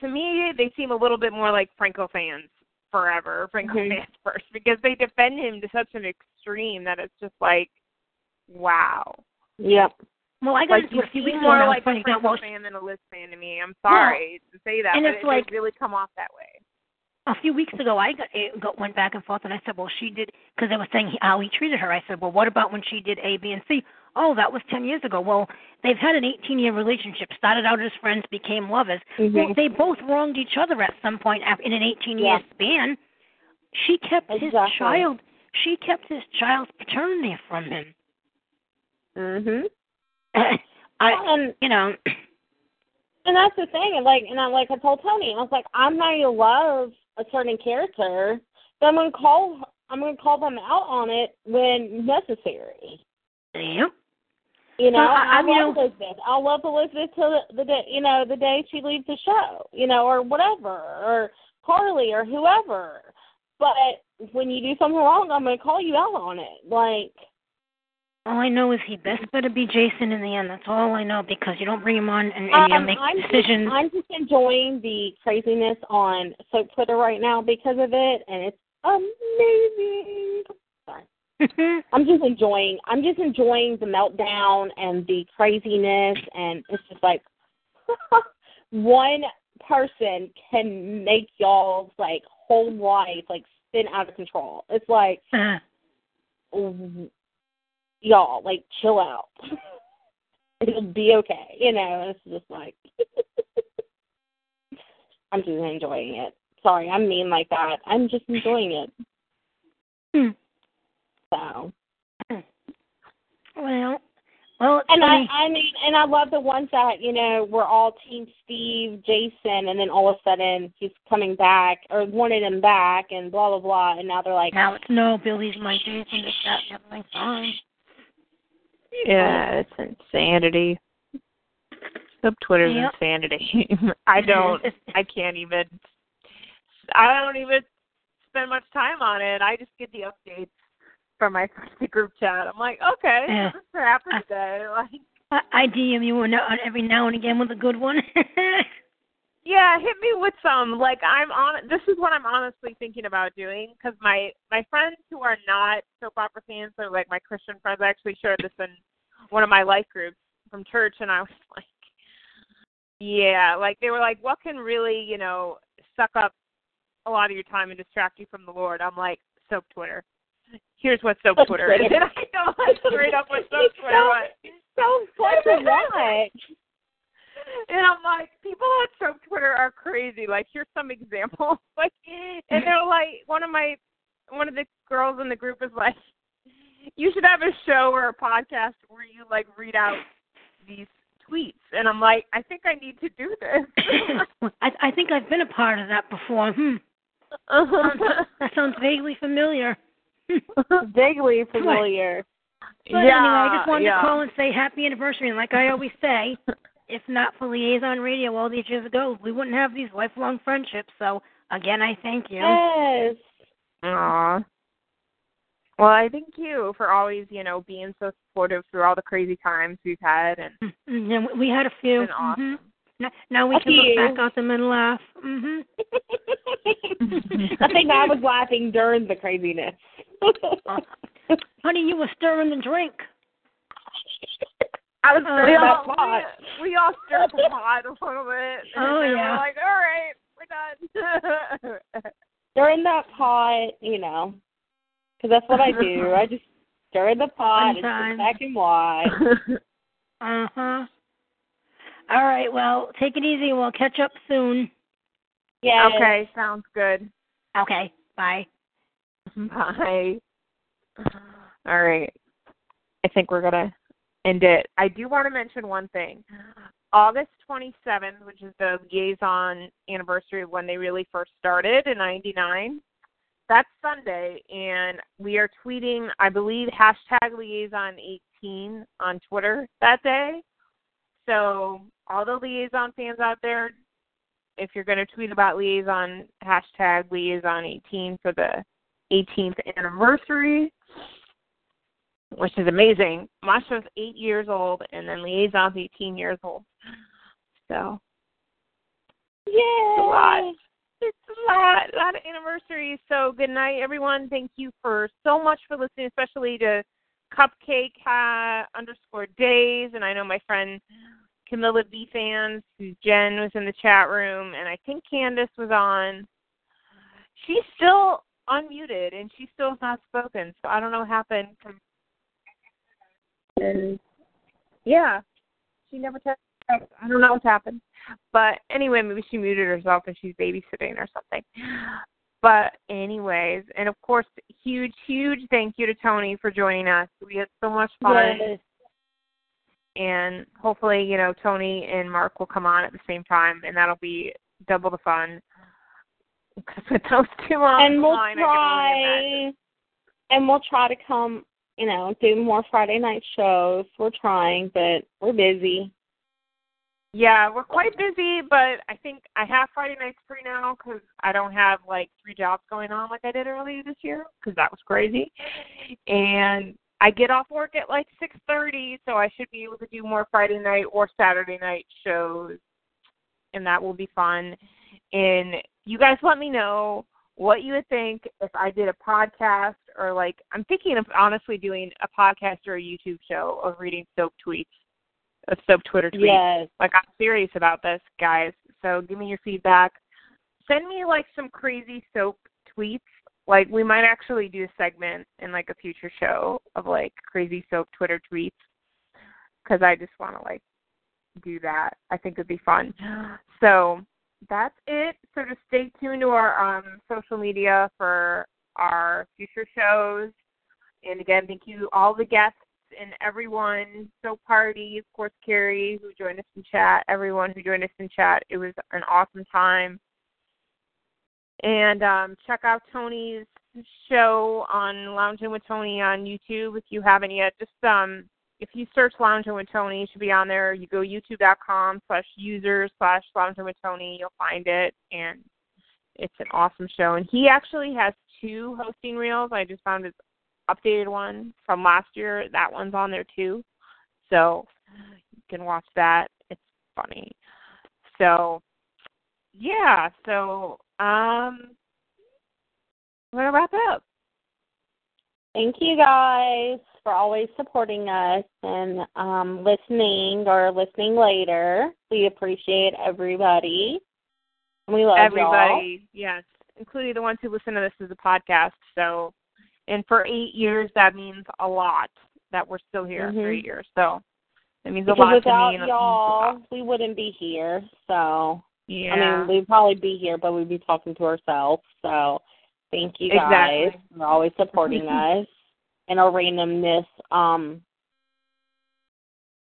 C: to me, they seem a little bit more like Franco fans forever, Franco
D: Mhm.
C: fans first, because they defend him to such an extreme that it's just like, wow.
D: Yep.
G: Well, I got
C: Like
G: into
C: you
G: a few
C: seem more
G: and
C: like a Franco
G: well,
C: fan than a Liz fan to me. I'm sorry to say that,
G: and
C: but
G: it's
C: it,
G: like-
C: they really come off that way.
G: A few weeks ago I got, it got went back and forth and I said, well, she did because they were saying he- how he treated her. I said, well, what about when she did A, B, and C? Oh, that was ten years ago. Well, they've had an 18 year relationship. Started out as friends, became lovers. Well,
D: Mhm.
G: they both wronged each other at some point in an 18 year
D: Yeah.
G: span. She kept his child. She kept his child's paternity from him.
D: Mhm.
G: I,
D: And
G: you know,
D: and that's the thing. And like, and I like I told Tony, I was like, I'm not gonna love a certain character, but I'm gonna call. I'm gonna call them out on it when necessary.
G: yep.
D: You know,
G: Well, I-
D: I,
G: I mean,
D: love Elizabeth. I'll love Elizabeth till the, the day, you know, the day she leaves the show, you know, or whatever, or Carly or whoever. But when you do something wrong, I'm gonna call you out on it. Like,
G: All I know is he best better be Jason in the end. That's all I know because you don't bring him on and, and you
D: um,
G: make
D: I'm
G: decisions.
D: Just, I'm just enjoying the craziness on soap Twitter right now because of it, and it's amazing. Sorry. I'm just enjoying. I'm just enjoying the meltdown and the craziness, and it's just like one person can make y'all's like whole life like spin out of control. It's like
G: Uh,
D: w- y'all like chill out. It'll be okay, you know. It's just like I'm just enjoying it. Sorry, I'm mean like that. I'm just enjoying it.
G: Hmm.
D: So
G: Well, Well,
D: And I,
G: funny.
D: I mean, and I love the ones that you know were all Team Steve, Jason, and then all of a sudden he's coming back or wanted him back, and blah blah blah, and now they're like,
G: now it's no, Billy's my Jason, this, that, and everything. Fine.
C: Yeah, it's insanity. Sub Twitter's
G: Yep.
C: insanity. I don't. I can't even. I don't even spend much time on it. I just get the updates from my group chat. I'm like, okay,
G: Yeah.
C: this happened today. Like,
G: I, I DM you on- on every now and again with a good one.
C: Yeah, hit me with some. Like, I'm on. This is what I'm honestly thinking about doing because my my friends who are not soap opera fans, so like my Christian friends, I actually shared this in one of my life groups from church, and I was like, yeah, like they were like, what can really, you know, suck up a lot of your time and distract you from the Lord? I'm like, soap Twitter. Here's what soap
D: Soap
C: Twitter is. And I know like straight up what soap Twitter
D: so-
C: was.
D: so fun to watch.
C: And I'm like, people on soap Twitter are crazy. Like, here's some examples. Like, and they're like, one of my, one of the girls in the group is like, you should have a show or a podcast where you like read out these tweets. And I'm like, I think I need to do this.
G: I, I think I've been a part of that before. Hmm. That sounds vaguely familiar.
D: Vaguely familiar.
G: But anyway, I just wanted
C: yeah.
G: to call and say happy anniversary. And like I always say, if not for Liason Radio all these years ago, we wouldn't have these lifelong friendships. So again, I thank you.
D: Yes.
C: Aw. Well, I thank you for always, you know, being so supportive through all the crazy times we've had, and
G: Mm, Yeah, we- we had a few.
C: it's been awesome.
G: Mhm. Now, now we
D: A
G: can look back at them and laugh. hmm
D: I think I was laughing during the craziness.
G: Honey, you were stirring the drink.
C: I was
G: Oh,
C: we
D: that
C: all
D: pot.
C: we, we all stirred the pot a little bit. and
G: Oh,
C: then
G: yeah.
C: We're like, all right, we're done.
D: during that pot, you know, because that's what I do. I just stir the pot and
G: Sometimes.
D: sit back and watch.
G: Uh huh. All right. Well, take it easy. And we'll catch up soon.
D: Yeah.
C: okay, sounds good.
G: Okay. Bye.
C: Bye. All right. I think we're gonna end it. I do want to mention one thing. August 27th, which is the Liason anniversary of when they really first started in '99. That's Sunday, and we are tweeting, I believe, hashtag Liason18 on Twitter that day. So all the Liason fans out there, if you're going to tweet about Liason, hashtag Liason18 for the 18th anniversary, which is amazing. Masha's eight years old, and then Liason's 18 years old. So
D: Yay.
C: it's a lot. It's a lot, a lot of anniversaries. So good night, everyone. Thank you for so much for listening, especially to Cupcake uh, underscore Days, and I know my friend Camilla B fans, Jen was in the chat room, and I think Candace was on. She's still unmuted, and she still has not spoken. So I don't know what happened. And yeah, she never texted. I don't know what's happened. But anyway, maybe she muted herself and she's babysitting or something. But anyways, and of course, huge, huge thank you to Tony for joining us. We had so much fun,
D: Yes.
C: and hopefully, you know, Tony and Mark will come on at the same time, and that'll be double the fun. Because with those two on
D: And we'll
C: line, I can only imagine.
D: try. And we'll try to come, you know, do more Friday night shows. We're trying, but we're busy.
C: Yeah, we're quite busy, but I think I have Friday nights free now because I don't have like three jobs going on like I did earlier this year because that was crazy. And I get off work at like six thirty, so I should be able to do more Friday night or Saturday night shows, and that will be fun. And you guys let me know what you would think if I did a podcast or like I'm thinking of honestly doing a podcast or a YouTube show of reading soap tweets, of soap Twitter tweets.
D: Yes.
C: Like I'm serious about this, guys. So give me your feedback. Send me like some crazy soap tweets. Like we might actually do a segment in like a future show of like crazy soap Twitter tweets because I just want to like do that. I think it'd be fun. So that's it. So just stay tuned to our um, social media for our future shows. And again, thank you all the guests and everyone. So party, of course, Carrie who joined us in chat, everyone who joined us in chat. It was an awesome time. And um, check out Tony's show on Loungin' with Tony on YouTube if you haven't yet. Just um, if you search Loungin' with Tony, it should be on there. You go youtube.com slash user slash Loungin' with Tony, you'll find it, and it's an awesome show. And he actually has two hosting reels. I just found his updated one from last year. That one's on there too, so you can watch that. It's funny. So yeah, so um, I'm gonna wrap it up.
D: Thank you guys for always supporting us and um, listening or listening later. We appreciate everybody. We love
C: everybody. Yes, including the ones who listen to this as a podcast. So, and for eight years, that means a lot that we're still here
D: mm-hmm.
C: for eight years. So, that means
D: because
C: a lot
D: without
C: to me.
D: Without y'all, we wouldn't be here. So,
C: yeah.
D: I mean, we'd probably be here, but we'd be talking to ourselves. So, thank you guys
C: exactly.
D: for always supporting us and our randomness um,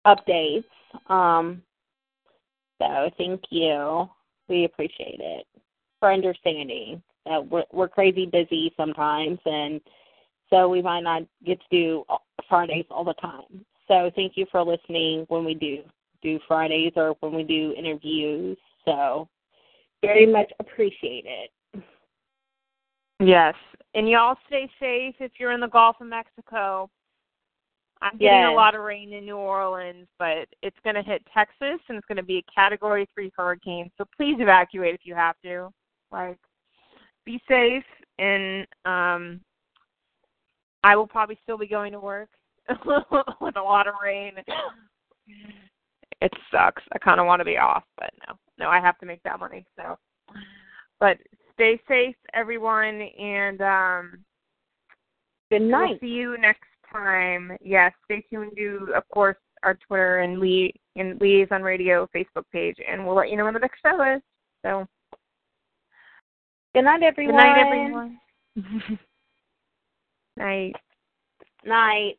D: updates. Um, so, thank you. We appreciate it for understanding that we're, we're crazy busy sometimes, and so we might not get to do Fridays all the time. So thank you for listening when we do do Fridays or when we do interviews. So very much appreciate it.
C: Yes, and y'all stay safe if you're in the Gulf of Mexico. I'm getting
D: yes.
C: a lot of rain in New Orleans, but it's going to hit Texas and it's going to be a Category Three hurricane. So please evacuate if you have to. Like, be safe, and um, I will probably still be going to work with a lot of rain. It sucks. I kind of want to be off, but no, no, I have to make that money. So, but stay safe, everyone, and um,
D: good night.
C: We'll see you next time. Yes, stay tuned to, of course, our Twitter and Lee and Liason Radio Facebook page, and we'll let you know when the next show is. So,
D: good night, everyone.
C: Good night, everyone. night.
D: Night.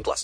H: 18 plus.